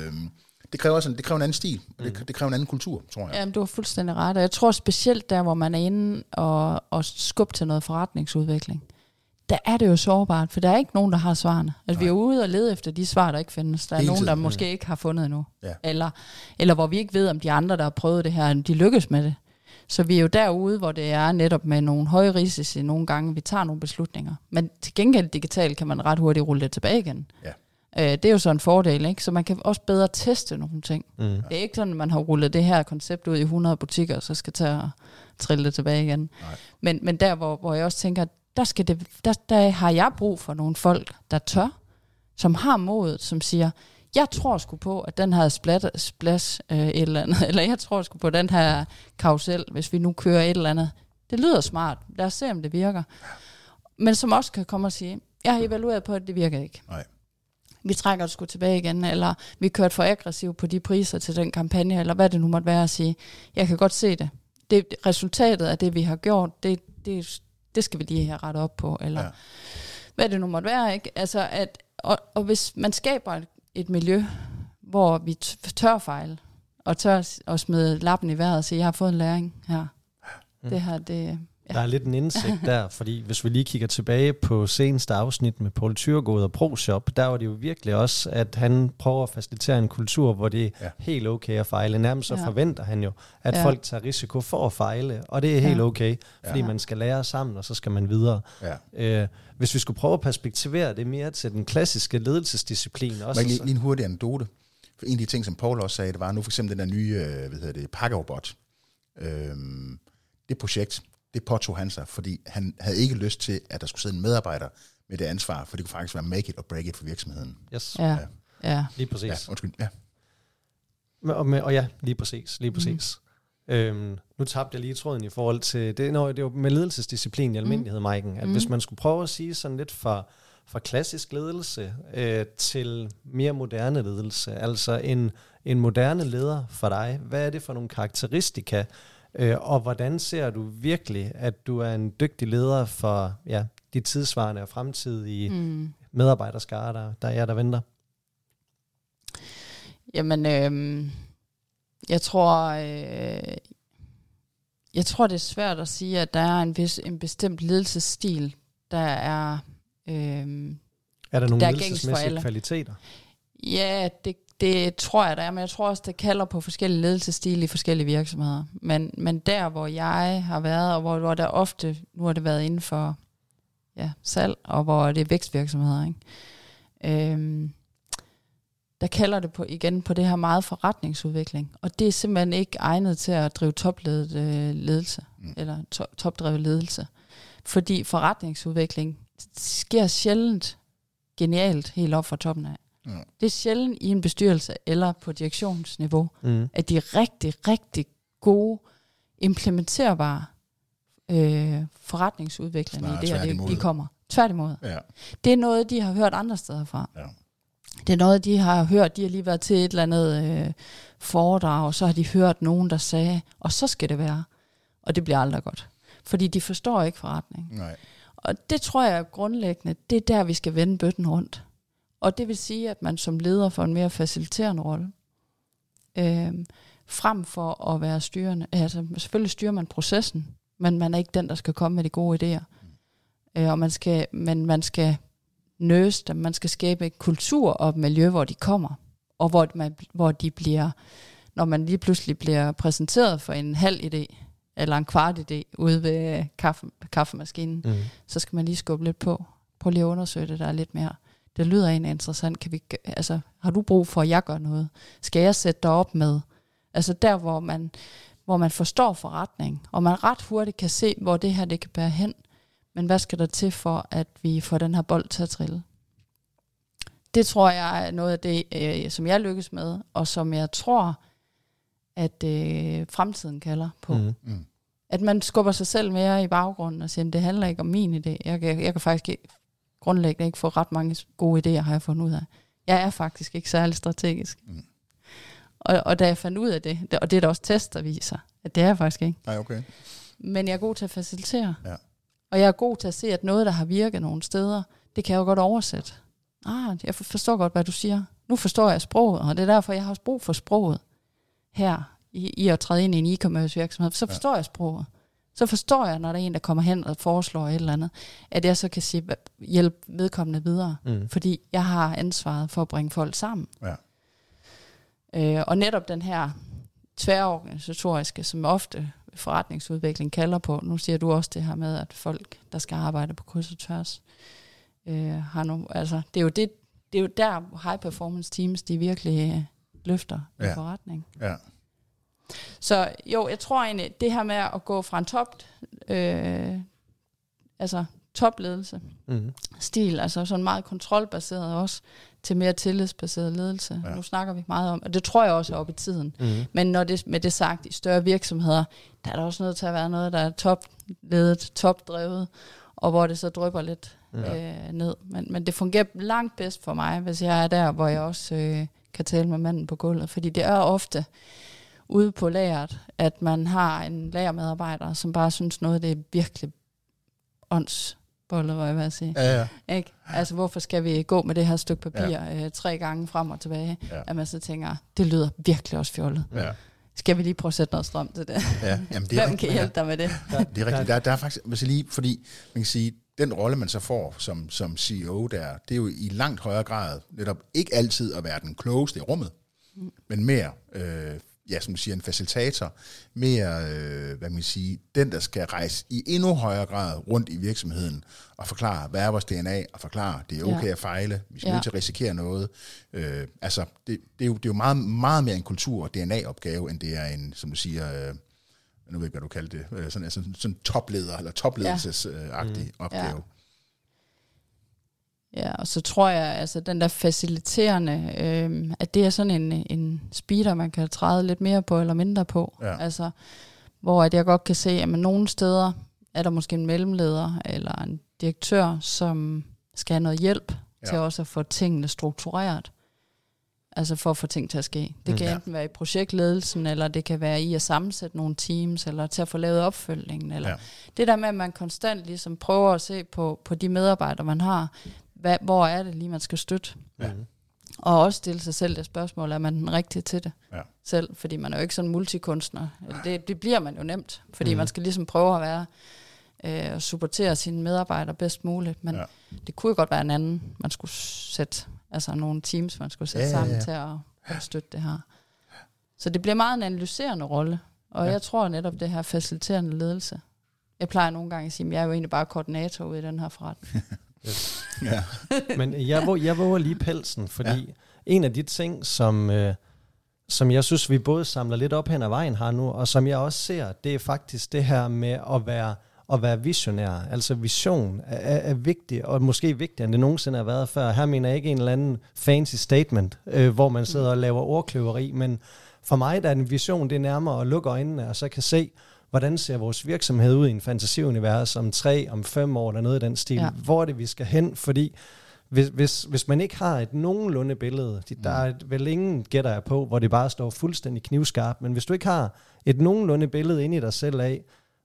det kræver, også en, det kræver en anden stil, og det, det kræver en anden kultur, tror jeg. Jamen, du har fuldstændig ret. Og jeg tror specielt der, hvor man er inde og, og skubbe til noget forretningsudvikling, der er det jo sårbart, for der er ikke nogen, der har svarene. Altså, vi er ude og lede efter de svar, der ikke findes. Der er Hele nogen, der tiden. måske ikke har fundet endnu. Ja. Eller, eller hvor vi ikke ved, om de andre, der har prøvet det her, de lykkes med det. Så vi er jo derude, hvor det er netop med nogle høje risici nogle gange, vi tager nogle beslutninger. Men til gengæld digitalt kan man ret hurtigt rulle det tilbage igen. Ja. Øh, det er jo så en fordel, ikke? Så man kan også bedre teste nogle ting. Mm. Det er ikke sådan, at man har rullet det her koncept ud i 100 butikker, og så skal tage og trille det tilbage igen. Nej. Men, men der, hvor, hvor jeg også tænker, der, skal det, der, der har jeg brug for nogle folk, der tør, som har modet, som siger, jeg tror sgu på, at den her splat, splash øh, et eller andet, eller jeg tror sgu på den her karusel, hvis vi nu kører et eller andet. Det lyder smart. Lad os se, om det virker. Men som også kan komme og sige, jeg har evalueret på, at det virker ikke. Nej. Vi trækker det sgu tilbage igen, eller vi kørte for aggressivt på de priser til den kampagne, eller hvad det nu måtte være at sige. Jeg kan godt se det. det resultatet af det, vi har gjort, det, det, det skal vi lige have rettet op på, eller Ja. hvad det nu måtte være. Ikke? Altså at, og, og hvis man skaber et, et miljø, hvor vi tør fejle, og tør at smide lappen i vejret og sige, jeg har fået en læring her. Mm. Det her, det... Ja. Der er lidt en indsigt der, fordi hvis vi lige kigger tilbage på seneste afsnit med Paul Thyregod og ProShop, der var det jo virkelig også, at han prøver at facilitere en kultur, hvor det er Ja. helt okay at fejle. Nærmest så Ja. forventer han jo, at Ja. folk tager risiko for at fejle, og det er helt Ja. okay, fordi Ja. man skal lære sammen, og så skal man videre. Ja. Øh, hvis vi skulle prøve at perspektivere det mere til den klassiske ledelsesdisciplin også. Også, lige, lige en hurtig anekdote. For en af de ting, som Paul også sagde, det var nu for eksempel den der nye, øh, hvad hedder det, pakkerobot. Øhm, det projekt, det påtog han sig, fordi han havde ikke lyst til, at der skulle sidde en medarbejder med det ansvar, for det kunne faktisk være make it or break it for virksomheden. Yes, Ja, ja. lige præcis. Ja, undskyld. Ja. Med, og, med, og ja, lige præcis, lige præcis. Mm. Øhm, nu tabte jeg lige tråden i forhold til, det, når, det er jo med ledelsesdisciplin i almindelighed, mm. Maiken, at mm. hvis man skulle prøve at sige sådan lidt fra, fra klassisk ledelse øh, til mere moderne ledelse, altså en, en moderne leder for dig, hvad er det for nogle karakteristika, øh, og hvordan ser du virkelig, at du er en dygtig leder for ja, de tidsvarende og fremtidige mm. Medarbejderskare, der, der er jer, der venter? Jamen, øhm, jeg tror, øh, jeg tror, det er svært at sige, at der er en, vis, en bestemt ledelsesstil, der er, øhm, Er der nogle Der er ledelsesmæssige kvaliteter? ja, det, det tror jeg, der er, men jeg tror også, det kalder på forskellige ledelsesstil i forskellige virksomheder. Men, men der, hvor jeg har været, og hvor, hvor der ofte, nu har det været inden for ja, salg, og hvor det er vækstvirksomheder, ikke? Øhm, der kalder det på, igen på det her meget forretningsudvikling. Og det er simpelthen ikke egnet til at drive topledet øh, ledelse, mm. eller to, topdrevet ledelse. Fordi forretningsudvikling sker sjældent genialt helt op fra toppen af. Ja. Det er sjældent i en bestyrelse eller på direktionsniveau, Mm. at de rigtig, rigtig gode, implementerbare øh, forretningsudviklende Snarere idéer, de, tværtimod. de kommer. Tværtimod. ja. Det er noget, de har hørt andre steder fra. Ja. Det er noget, de har hørt. De har lige været til et eller andet øh, foredrag, og så har de hørt nogen, der sagde, og så skal det være. Og det bliver aldrig godt. Fordi de forstår ikke forretning. Nej. Og det tror jeg er grundlæggende, det er der, vi skal vende bøtten rundt. Og det vil sige, at man som leder får en mere faciliterende rolle. Øhm, frem for at være styrende. Altså selvfølgelig styrer man processen, men man er ikke den, der skal komme med de gode idéer. Øh, og man skal, men man skal nøse dem, man skal skabe en kultur og et miljø, hvor de kommer. Og hvor, man, hvor de bliver, når man lige pludselig bliver præsenteret for en halv idé, eller en kvart idé ude ved kaffe, kaffemaskinen, Mm. så skal man lige skubbe lidt på. Prøv lige at undersøge det der lidt mere. Det lyder egentlig interessant. Kan vi, altså, har du brug for, at jeg gør noget? Skal jeg sætte dig op med Altså der, hvor man, hvor man forstår forretning, og man ret hurtigt kan se, hvor det her det kan bære hen. Men hvad skal der til for, at vi får den her bold til at trille? Det tror jeg er noget af det, øh, som jeg lykkes med, og som jeg tror, at øh, fremtiden kalder på. Mm. Mm. At man skubber sig selv mere i baggrunden og siger, at det handler ikke om min idé. Jeg kan, jeg kan faktisk ikke, grundlæggende ikke få ret mange gode idéer, har jeg fundet ud af. Jeg er faktisk ikke særlig strategisk. Mm. Og, og da jeg fandt ud af det, og det er der også test, der viser, at det er jeg faktisk ikke. Nej, okay. Men jeg er god til at facilitere. Ja. Og jeg er god til at se, at noget, der har virket nogle steder, det kan jeg jo godt oversætte. Ah, jeg forstår godt, hvad du siger. Nu forstår jeg sproget, og det er derfor, jeg har også brug for sproget her i, i at træde ind i en e-commerce virksomhed. Så forstår ja. jeg sproget. Så forstår jeg, når der er en, der kommer hen og foreslår et eller andet, at jeg så kan sige, hjælpe vedkommende videre. Mm. Fordi jeg har ansvaret for at bringe folk sammen. Ja. Øh, og netop den her tværorganisatoriske, som ofte forretningsudvikling kalder på. Nu siger du også det her med, at folk, der skal arbejde på kryds og tværs, øh, har nogle, altså, det er jo det, det er jo der high performance teams, de virkelig øh, løfter ja. i forretning. Ja. Så jo, jeg tror egentlig, det her med at gå fra en top, øh, altså topledelse, mm. stil, altså sådan meget kontrolbaseret også, til mere tillidsbaseret ledelse. Ja. Nu snakker vi meget om, og det tror jeg også er op i tiden. Mm. Men når det, med det sagt, i større virksomheder, der er der også nødt til at være noget, der er topledet, topdrevet, og hvor det så drypper lidt ja. øh, ned. Men, men det fungerer langt bedst for mig, hvis jeg er der, hvor jeg også øh, kan tale med manden på gulvet. Fordi det er ofte ude på lageret, at man har en lagermedarbejder, som bare synes noget, det er virkelig ånds bolle, hvor jeg vil sige. Ja, ja. Ikke? Altså, hvorfor skal vi gå med det her stykke papir ja. øh, tre gange frem og tilbage? Ja. At man så tænker, det lyder virkelig også fjollet. Ja. Skal vi lige prøve at sætte noget strøm til det? Ja, jamen det er Hvem kan hjælpe dig med det? Ja, det er rigtigt. Der, der er faktisk, hvis jeg lige, fordi man kan sige, den rolle, man så får som, som CEO der, det er jo i langt højere grad netop ikke altid at være den klogeste i rummet, mm. men mere øh, ja, som du siger, en facilitator, mere, øh, hvad man sige, den, der skal rejse i endnu højere grad rundt i virksomheden og forklare, hvad er vores DNA, og forklare, det er okay ja. at fejle, vi skal ja. nødt til at risikere noget. Øh, altså, det, det, er jo, det er jo meget, meget mere en kultur- og DNA-opgave, end det er en, som du siger, øh, nu ved jeg ikke, hvad du kalder det, øh, sådan, altså, sådan topleder, eller topledelsesagtig ja. mm. opgave. Ja. Ja, og så tror jeg, altså den der faciliterende, øh, at det er sådan en, en speeder, man kan træde lidt mere på eller mindre på. Ja. Altså, hvor at jeg godt kan se, at man nogle steder er der måske en mellemleder eller en direktør, som skal have noget hjælp ja. til også at få tingene struktureret. Altså for at få ting til at ske. Det kan mm, ja. enten være i projektledelsen, eller det kan være i at sammensætte nogle teams, eller til at få lavet opfølgningen. Eller ja. Det der med, at man konstant ligesom prøver at se på, på de medarbejdere, man har hvad, hvor er det lige, man skal støtte? Ja. Og også stille sig selv det spørgsmål, er man den rigtige til det ja. selv? Fordi man er jo ikke sådan multikunstner. Det, det bliver man jo nemt, fordi mm. man skal ligesom prøve at være øh, og supportere sine medarbejdere bedst muligt. Men ja. det kunne jo godt være en anden, man skulle sætte, altså nogle teams, man skulle sætte ja, sammen ja, ja. til at, at støtte det her. Så det bliver meget en analyserende rolle. Og ja. jeg tror netop det her faciliterende ledelse. Jeg plejer nogle gange at sige, at jeg er jo egentlig bare koordinator ude i den her forretning. Yes. Ja. Men jeg, våger, jeg våger lige pelsen, fordi ja. en af de ting, som, øh, som jeg synes, vi både samler lidt op hen ad vejen her nu, og som jeg også ser, det er faktisk det her med at være at være visionær. Altså vision er, er vigtig, og måske vigtigere, end det nogensinde har været før. Her mener jeg ikke en eller anden fancy statement, øh, hvor man sidder og laver ordkløveri, men for mig der er en vision, det er nærmere at lukke øjnene, og så kan se, hvordan ser vores virksomhed ud i en fantasiunivers om tre, om fem år, eller noget i den stil. Ja. Hvor er det, vi skal hen? Fordi hvis, hvis, hvis man ikke har et nogenlunde billede, de, der er vel ingen gætter jeg på, hvor det bare står fuldstændig knivskarpt, men hvis du ikke har et nogenlunde billede inde i dig selv af,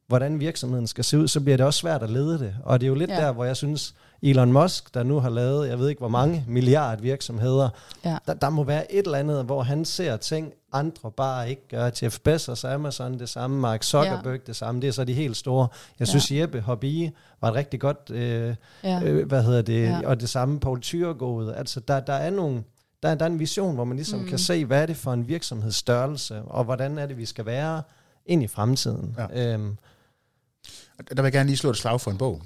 hvordan virksomheden skal se ud, så bliver det også svært at lede det. Og det er jo lidt ja. der, hvor jeg synes, Elon Musk, der nu har lavet, jeg ved ikke hvor mange milliard virksomheder, ja. der, der må være et eller andet, hvor han ser ting, andre bare ikke gør. Jeff Bezos, Amazon det samme, Mark Zuckerberg ja. det samme, det er så de helt store. Jeg synes, ja. Jeppe Hobby var et rigtig godt, øh, ja. øh, hvad hedder det, ja. og det samme Paul Thyregod. Altså, der, der er nogle, der, der er en vision, hvor man ligesom mm. kan se, hvad er det for en virksomhedsstørrelse, og hvordan er det, vi skal være ind i fremtiden. Ja. Øhm, der vil jeg gerne lige slå et slag for en bog.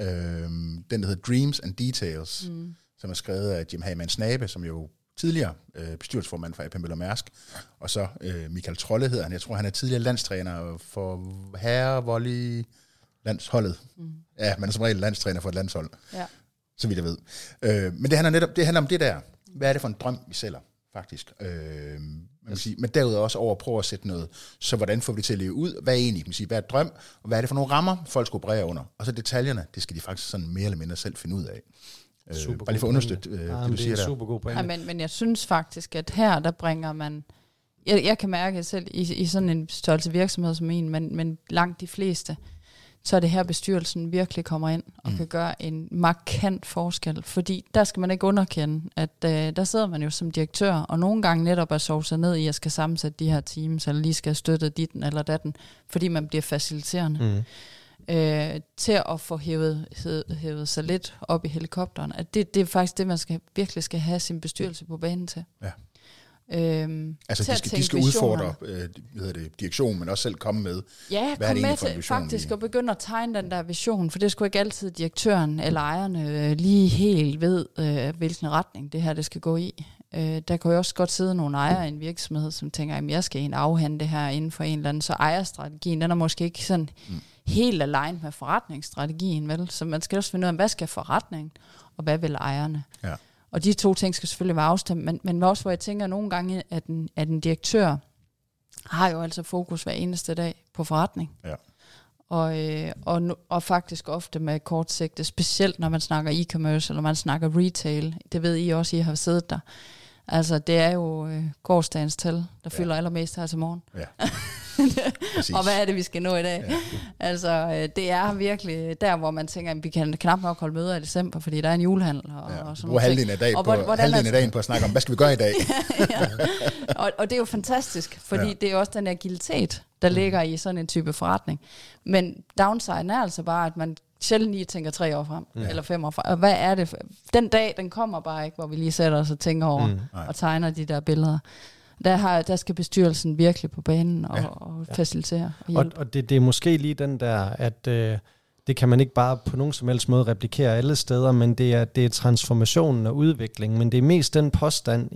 Øhm, den, der hedder Dreams and Details, mm. som er skrevet af Jim Hammond Snabe, som jo tidligere øh, bestyrelsesformand for AP Møller Mærsk, og så øh, Michael Trolle hedder han. Jeg tror, han er tidligere landstræner for herre volley landsholdet. Mm. Ja, man er som regel landstræner for et landshold, Ja. så vidt jeg ved. Øh, men det handler netop det handler om det der. Hvad er det for en drøm, vi sælger, faktisk? Øh, man kan sige, men derudover også over at prøve at sætte noget, så hvordan får vi det til at leve ud? Hvad er egentlig, kan man sige, hvad er drøm, og hvad er det for nogle rammer, folk skal operere under? Og så detaljerne, det skal de faktisk sådan mere eller mindre selv finde ud af. Øh, Super bare lige for at understøtte øh, Ja, det, men du det siger er der. super god pointe. Ja, men, men jeg synes faktisk, at her, der bringer man... Jeg, jeg kan mærke selv i, i sådan en størrelse virksomhed som en, men, men langt de fleste, så er det her, bestyrelsen virkelig kommer ind og mm. kan gøre en markant forskel. Fordi der skal man ikke underkende, at øh, der sidder man jo som direktør, og nogle gange netop at sove sig ned i, at skal sammensætte de her teams, eller lige skal støtte ditten eller datten, fordi man bliver faciliterende. Mm. øh, til at få hævet, hævet, hævet sig lidt op i helikopteren. At det, det er faktisk det, man skal, virkelig skal have sin bestyrelse på banen til. Ja. Øhm, Altså, til de at skal, de tænke skal udfordre øh, hvad det, direktionen, men også selv komme med. Ja, Hvad er kom det egentlig med for en til vision, faktisk at begynde at tegne den der vision, for det er sgu ikke altid direktøren eller ejerne øh, lige helt ved, øh, hvilken retning det her det skal gå i. Øh, der kan jo også godt sidde nogle ejere i en virksomhed, som tænker, at jeg skal egentlig afhænde det her inden for en eller anden, så ejerstrategien, den er måske ikke sådan mm. helt aligned med forretningsstrategien, vel? Så man skal også finde ud af, hvad skal forretningen, og hvad vil ejerne? Ja. Og de to ting skal selvfølgelig være afstemt, men, men også hvor jeg tænker nogle gange, at en, at en direktør har jo altså fokus hver eneste dag på forretning. Ja. Og, øh, og, og faktisk ofte med kort sigte, specielt når man snakker e-commerce, eller man snakker retail. Det ved I også, I har siddet der. Altså, det er jo øh, gårdsdagens tal, der Ja. fylder allermest her til morgen. Ja. Og hvad er det, vi skal nå i dag? Ja. Altså, øh, det er virkelig der, hvor man tænker, at vi kan knap nok holde møder i december, fordi der er en julehandel og, Ja. og sådan Bruger halvdelen af, dag Og på, hvor- hvordan halvdelen af dagen på at snakke om, hvad skal vi gøre i dag? ja. og, og det er jo fantastisk, fordi Ja. ja. det er også den agilitet, der ligger i sådan en type forretning. Men downsiden er altså bare, at man sjældent lige tænker tre år frem, Ja. ja. eller fem år frem. Og hvad er det? For? Den dag, den kommer bare ikke, hvor vi lige sætter os og tænker over Mm. mm. Og tegner de der billeder. Der, har, der skal bestyrelsen virkelig på banen og, Ja. og facilitere og Og, hjælpe. og det, det er måske lige den der, at øh, det kan man ikke bare på nogen som helst måde replikere alle steder, men det er, det er transformationen og udviklingen, men det er mest den påstand,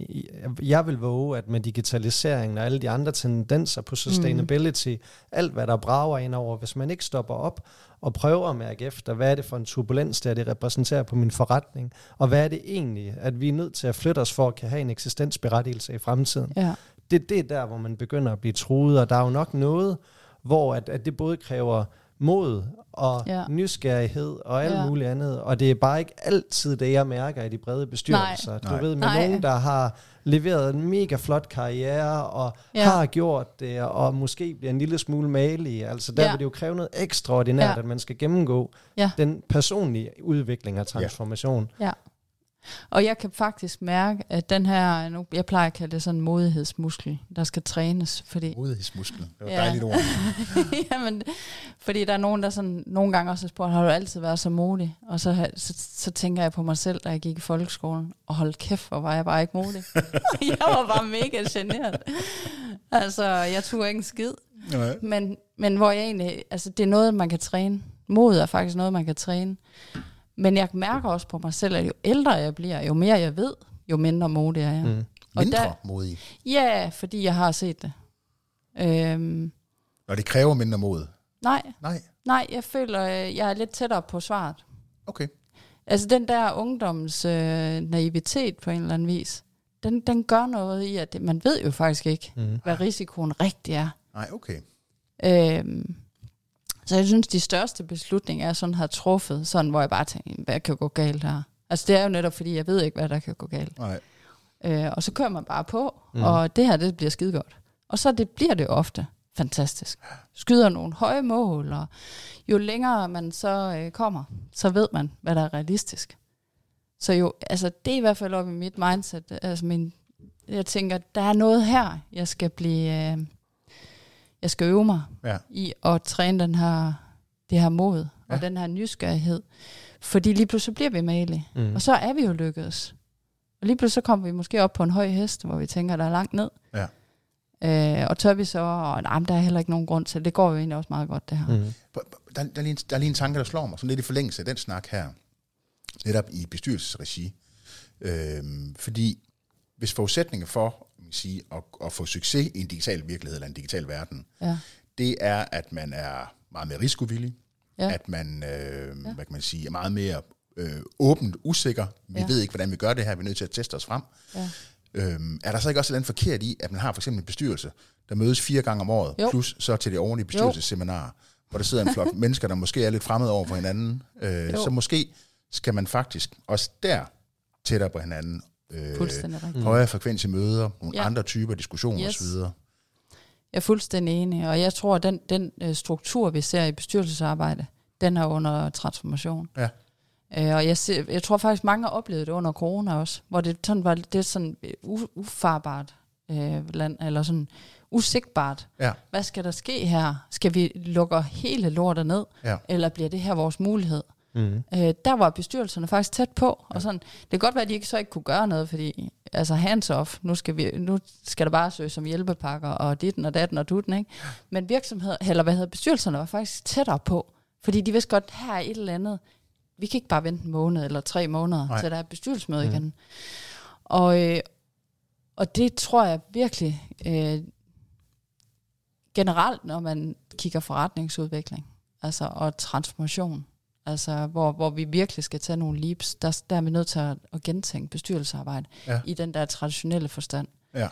jeg vil våge, at med digitaliseringen og alle de andre tendenser på sustainability, mm. alt hvad der brager ind over, hvis man ikke stopper op og prøver at mærke efter, hvad er det for en turbulens, der det repræsenterer på min forretning, og hvad er det egentlig, at vi er nødt til at flytte os for at kan have en eksistensberettigelse i fremtiden Ja. det, det er der, hvor man begynder at blive truet, og der er jo nok noget, hvor at, at det både kræver mod og ja. Nysgerrighed og alt ja. Muligt andet, og det er bare ikke altid det, jeg mærker i de brede bestyrelser. Du Nej. ved, med Nej. nogen, der har leveret en mega flot karriere, og ja. Har gjort det, og måske bliver en lille smule malig, altså der ja. Vil det jo kræve noget ekstraordinært, ja. Ja. at man skal gennemgå Ja. den personlige udvikling og transformation. Ja. Og jeg kan faktisk mærke, at den her, nu, jeg plejer at kalde det sådan en modighedsmuskel, der skal trænes, fordi Modighedsmusklen. Det var Ja. dejligt ord. Jamen, fordi der er nogen, der sådan, nogle gange også har spurgt, har du altid været så modig? Og så, så, så tænker jeg på mig selv, da jeg gik i folkeskolen, og hold kæft, hvor var jeg bare ikke modig. jeg var bare mega generet. Altså, jeg turde ikke en skid. Nej. Men, men hvor jeg egentlig, altså det er noget, man kan træne. Mod er faktisk noget, man kan træne. Men jeg mærker også på mig selv, at jo ældre jeg bliver, jo mere jeg ved, jo mindre modig er jeg. Mm. Og Mindre der- modig. Ja, fordi jeg har set det. Øhm, Når det kræver mindre mod. nej, Nej. nej, jeg føler, øh, jeg er lidt tættere på svaret. Okay. Altså den der ungdoms øh, naivitet på en eller anden vis, den, den gør noget i, at det, man ved jo faktisk ikke, Mm. hvad risikoen rigtig er. Nej, okay. Øhm, så jeg synes, de største beslutninger, jeg sådan har truffet, sådan hvor jeg bare tænker, hvad kan gå galt her? Altså det er jo netop, fordi jeg ved ikke, hvad der kan gå galt. Nej. Øh, og så kører man bare på, Mm. og det her, det bliver skide godt. Og så det bliver det ofte fantastisk. Skyder nogle høje mål, og jo længere man så øh, kommer, så ved man, hvad der er realistisk. Så jo, altså det er i hvert fald op i mit mindset, altså min, jeg tænker, der er noget her, jeg skal blive, øh, jeg skal øve mig Ja. i at træne den her, det her mod, Ja. og den her nysgerrighed. Fordi lige pludselig bliver vi malige. Mm. Og så er vi jo lykkedes. Og lige pludselig så kommer vi måske op på en høj hest, hvor vi tænker, der er langt ned. Ja. Øh, og tør vi så, og nej, der er heller ikke nogen grund til det. Det går jo egentlig også meget godt, det her. Mm. Der, der, er lige en, der er lige en tanke, der slår mig, sådan lidt i forlængelse af den snak her, netop i bestyrelsesregi. Øhm, fordi hvis forudsætningen for man sige, at, at få succes i en digital virkelighed eller en digital verden, Ja. det er, at man er meget mere risikovillig, Ja. at man, øh, hvad kan man sige, er meget mere øh, åbent usikker. Vi Ja. ved ikke, hvordan vi gør det her, vi er nødt til at teste os frem. Ja. Øhm, er der så ikke også et forkert i, at man har for eksempel en bestyrelse, der mødes fire gange om året, Jo. plus så til det ordentlige bestyrelsesseminar, hvor der sidder en flok mennesker, der måske er lidt fremmede over for hinanden. Øh, Jo. så måske skal man faktisk også der tættere på hinanden. Øh, højere frekvens i møder, nogle Ja. andre typer diskussioner Yes. osv. Jeg er fuldstændig enig, og jeg tror, at den, den øh, struktur, vi ser i bestyrelsesarbejde, den er under transformation. Ja. Øh, og jeg, ser, jeg tror faktisk, mange har oplevet det under corona også, hvor det sådan var det sådan øh, ufarbart øh, land, eller sådan usigtbart. Ja. Hvad skal der ske her? Skal vi lukke hele lortet ned, Ja. eller bliver det her vores mulighed? Mm. Øh, der var bestyrelserne faktisk tæt på, og sådan, det kan godt være, at de ikke så ikke kunne gøre noget, fordi altså hands off, nu skal, vi, nu skal der bare søge som hjælpepakker, og ditten og datten og dutten, ikke? Men virksomheder, eller hvad hedder bestyrelserne, var faktisk tættere på, fordi de vidste godt, her er et eller andet, vi kan ikke bare vente en måned eller tre måneder, Nej. til der er bestyrelsesmøde mm. igen. Og, øh, og det tror jeg virkelig, øh, generelt, når man kigger forretningsudvikling, altså og transformation, altså hvor, hvor vi virkelig skal tage nogle leaps, der, der er vi nødt til at, at gentænke bestyrelsesarbejde Ja. i den der traditionelle forstand. Ja.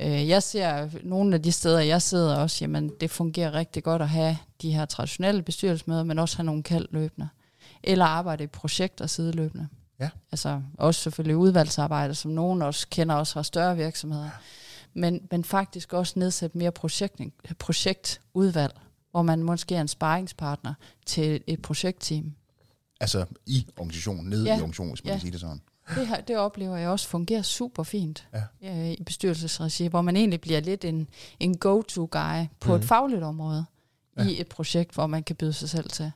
Øh, jeg ser nogle af de steder, jeg sidder også, jamen det fungerer rigtig godt at have de her traditionelle bestyrelsesmøder, men også have nogle kald løbende. Eller arbejde i projekter sideløbende. Ja. Altså også selvfølgelig udvalgsarbejde, som nogen også kender også fra større virksomheder. Ja. Men, men faktisk også nedsætte mere projekt, projektudvalg, hvor man måske er en sparringspartner til et projektteam. Altså i organisationen, nede Ja. i organisationen, hvis man Ja. kan sige det sådan. Det, her, det oplever jeg også fungerer super fint Ja. øh, i bestyrelsesregi, hvor man egentlig bliver lidt en, en go-to-guy på mm. et fagligt område ja. i et projekt, hvor man kan byde sig selv til.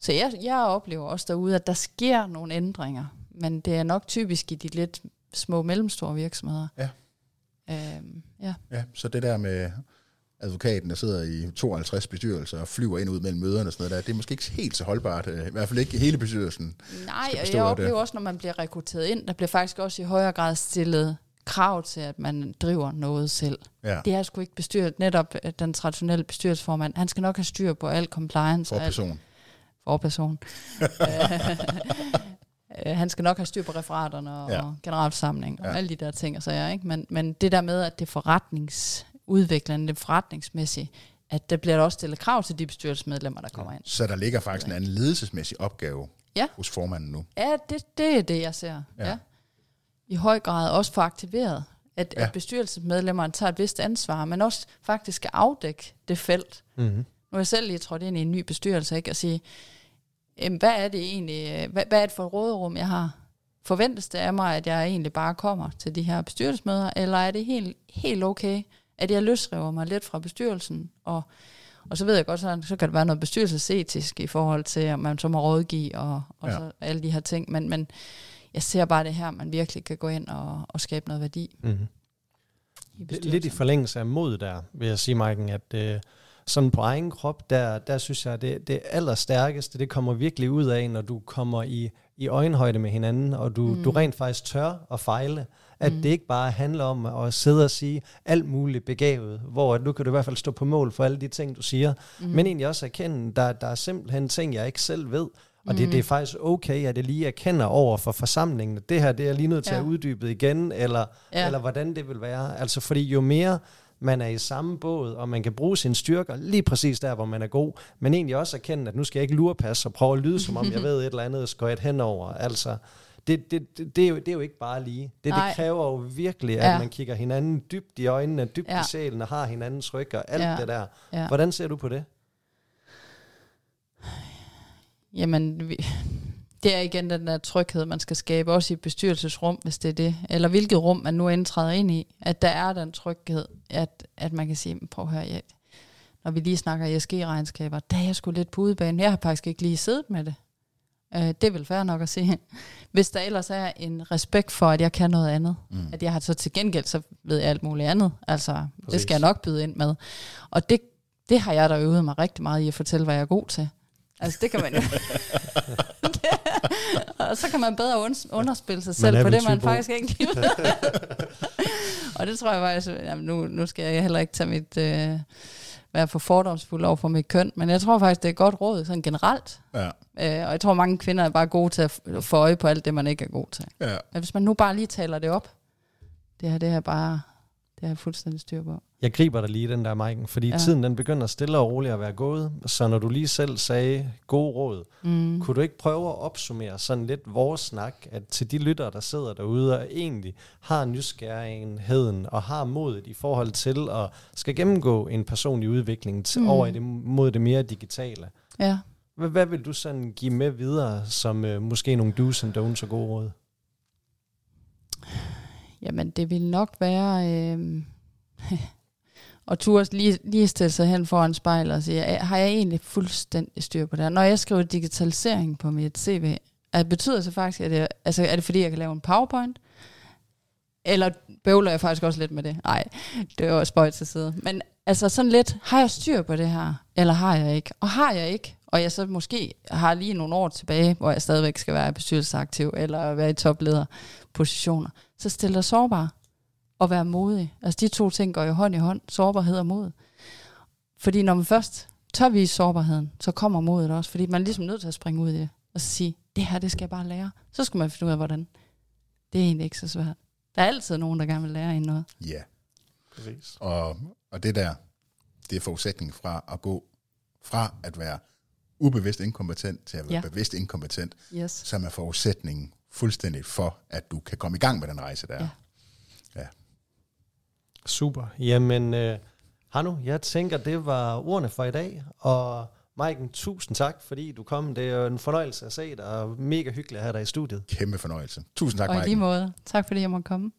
Så jeg, jeg oplever også derude, at der sker nogle ændringer, men det er nok typisk i de lidt små mellemstore virksomheder. Ja. Øhm, ja. Ja, så det der med advokaten, der sidder i 52 bestyrelser og flyver ind og ud mellem møderne og sådan noget der, det er måske ikke helt så holdbart, øh, i hvert fald ikke hele bestyrelsen. Nej, og jeg oplever det. også, når man bliver rekrutteret ind, der bliver faktisk også i højere grad stillet krav til, at man driver noget selv. Ja, Det er sgu ikke bestyret. Netop øh, den traditionelle bestyrelsesformand, han skal nok have styr på al compliance for og alt person. for person. Øh, han skal nok have styr på referaterne og, Ja. og generalforsamling og Ja. alle de der ting. Så jeg, ikke? Men, men det der med, at det er forretningsudviklende, det forretningsmæssigt, at der bliver der også stillet krav til de bestyrelsesmedlemmer, der kommer ind. Så der ligger faktisk en anden ledelsesmæssig opgave Ja. hos formanden nu. Ja, det, det er det, jeg ser. Ja. Ja. I høj grad også for aktiveret, at, Ja. ja. at bestyrelsesmedlemmerne tager et vist ansvar, men også faktisk skal afdække det felt. Mm-hmm. Nu er jeg selv lige trådt ind i en ny bestyrelse, ikke? og sige, "Jamen, hvad er det egentlig, øh, hvad, hvad er det for et råderum, jeg har? Forventes det af mig, at jeg egentlig bare kommer til de her bestyrelsesmøder, eller er det helt, helt okay, at jeg løsriver mig lidt fra bestyrelsen, og, og så ved jeg godt, så, så kan det være noget bestyrelsesetisk i forhold til, at man så må rådgive, og, og Ja. så alle de her ting, men, men jeg ser bare det her, man virkelig kan gå ind og, og skabe noget værdi Mm-hmm. i Lidt i forlængelse af mod der, vil jeg sige, Maiken, at øh, sådan på egen krop, der, der synes jeg, det, det allerstærkeste, det kommer virkelig ud af, når du kommer i, i øjenhøjde med hinanden, og du, mm. du rent faktisk tør at fejle. At mm. det ikke bare handler om at sidde og sige alt muligt begavet, hvor at nu kan du i hvert fald stå på mål for alle de ting, du siger, mm. men egentlig også erkende, der, der er simpelthen ting, jeg ikke selv ved, og det, det er faktisk okay, at jeg lige erkender over for forsamlingen, det her, det er lige nødt til Ja. at uddybe igen, eller, Ja. eller hvordan det vil være. Altså fordi jo mere man er i samme båd, og man kan bruge sine styrker lige præcis der, hvor man er god, men egentlig også erkende, at nu skal jeg ikke lurepasse og prøve at lyde, som om jeg ved et eller andet skøjt henover. Altså, det, det, det, det, er jo, det er jo ikke bare lige. Det, det kræver jo virkelig, at Ja. man kigger hinanden dybt i øjnene, dybt Ja. i sjælen, og har hinandens ryg og alt Ja. det der. Ja. Hvordan ser du på det? Jamen, vi, det er igen den der tryghed, man skal skabe, også i et bestyrelsesrum, hvis det er det. Eller hvilket rum man nu indtræder ind i. At der er den tryghed, at, at man kan sige, prøv at høre, jeg, når vi lige snakker ESG-regnskaber, der er jeg sgu lidt på udebane. Jeg har faktisk ikke lige siddet med det. Øh, det er vel fair nok at sige. Hvis der ellers er en respekt for, at jeg kan noget andet, mm. at jeg har så til gengæld, så ved jeg alt muligt andet. Altså, Præcis. det skal jeg nok byde ind med. Og det, det har jeg da øvet mig rigtig meget i at fortælle, hvad jeg er god til. Altså, det kan man jo. og så kan man bedre und- underspille sig selv på det, man faktisk ikke lige ved. og det tror jeg faktisk, jamen nu, nu skal jeg heller ikke tage mit, øh, være for fordomsfuld over for mit køn, men jeg tror faktisk, det er et godt råd, sådan generelt. Ja, Øh, og jeg tror, mange kvinder er bare gode til at få øje på alt det, man ikke er god til. ja. Men hvis man nu bare lige taler det op, det her, det her bare, det har jeg fuldstændig styr på. Jeg griber dig lige den der, Maiken, fordi ja. Tiden den begynder stille og roligt at være gået. Så når du lige selv sagde gode råd, Mm. kunne du ikke prøve at opsummere sådan lidt vores snak, at til de lyttere, der sidder derude og egentlig har nysgerrigheden og har modet i forhold til at skal gennemgå en personlig udvikling til, mm. Mm. over i det, mod det mere digitale. Ja. Hvad, hvad vil du sådan give med videre, som øh, måske nogle do's and don'ts og gode råd? Jamen, det vil nok være... Øh, og turde lige, lige stille sig hen foran spejlet og sige, har jeg egentlig fuldstændig styr på det her? Når jeg skriver digitalisering på mit CV, at betyder det så faktisk, at jeg, altså, er det fordi, jeg kan lave en PowerPoint? Eller bøvler jeg faktisk også lidt med det? Nej, det er jo spøjt til side. Men altså sådan lidt, har jeg styr på det her, eller har jeg ikke? Og har jeg ikke, og jeg så måske har lige nogle år tilbage, hvor jeg stadigvæk skal være bestyrelsesaktiv, eller være i toplederpositioner, så stil dig sårbar og være modig. Altså de to ting går jo hånd i hånd, sårbarhed og mod. Fordi når man først tør vise sårbarheden, så kommer modet også, fordi man er ligesom nødt til at springe ud i det, og så sige, det her, det skal jeg bare lære. Så skal man finde ud af, hvordan. Det er egentlig ikke så svært. Der er altid nogen, der gerne vil lære en noget. Ja, Præcis. og, og det der, det er forudsætningen fra at gå fra at være ubevidst inkompetent til at være ja. Ja. bevidst inkompetent, Yes. som er forudsætningen fuldstændig for, at du kan komme i gang med den rejse der. Ja. Super. Jamen, øh, Hannu, jeg tænker, det var ordene for i dag. Og Maiken, tusind tak, fordi du kom. Det er jo en fornøjelse at se dig, og mega hyggeligt at have dig i studiet. Kæmpe fornøjelse. Tusind tak, Og i Mike. lige måde. Tak fordi jeg måtte komme.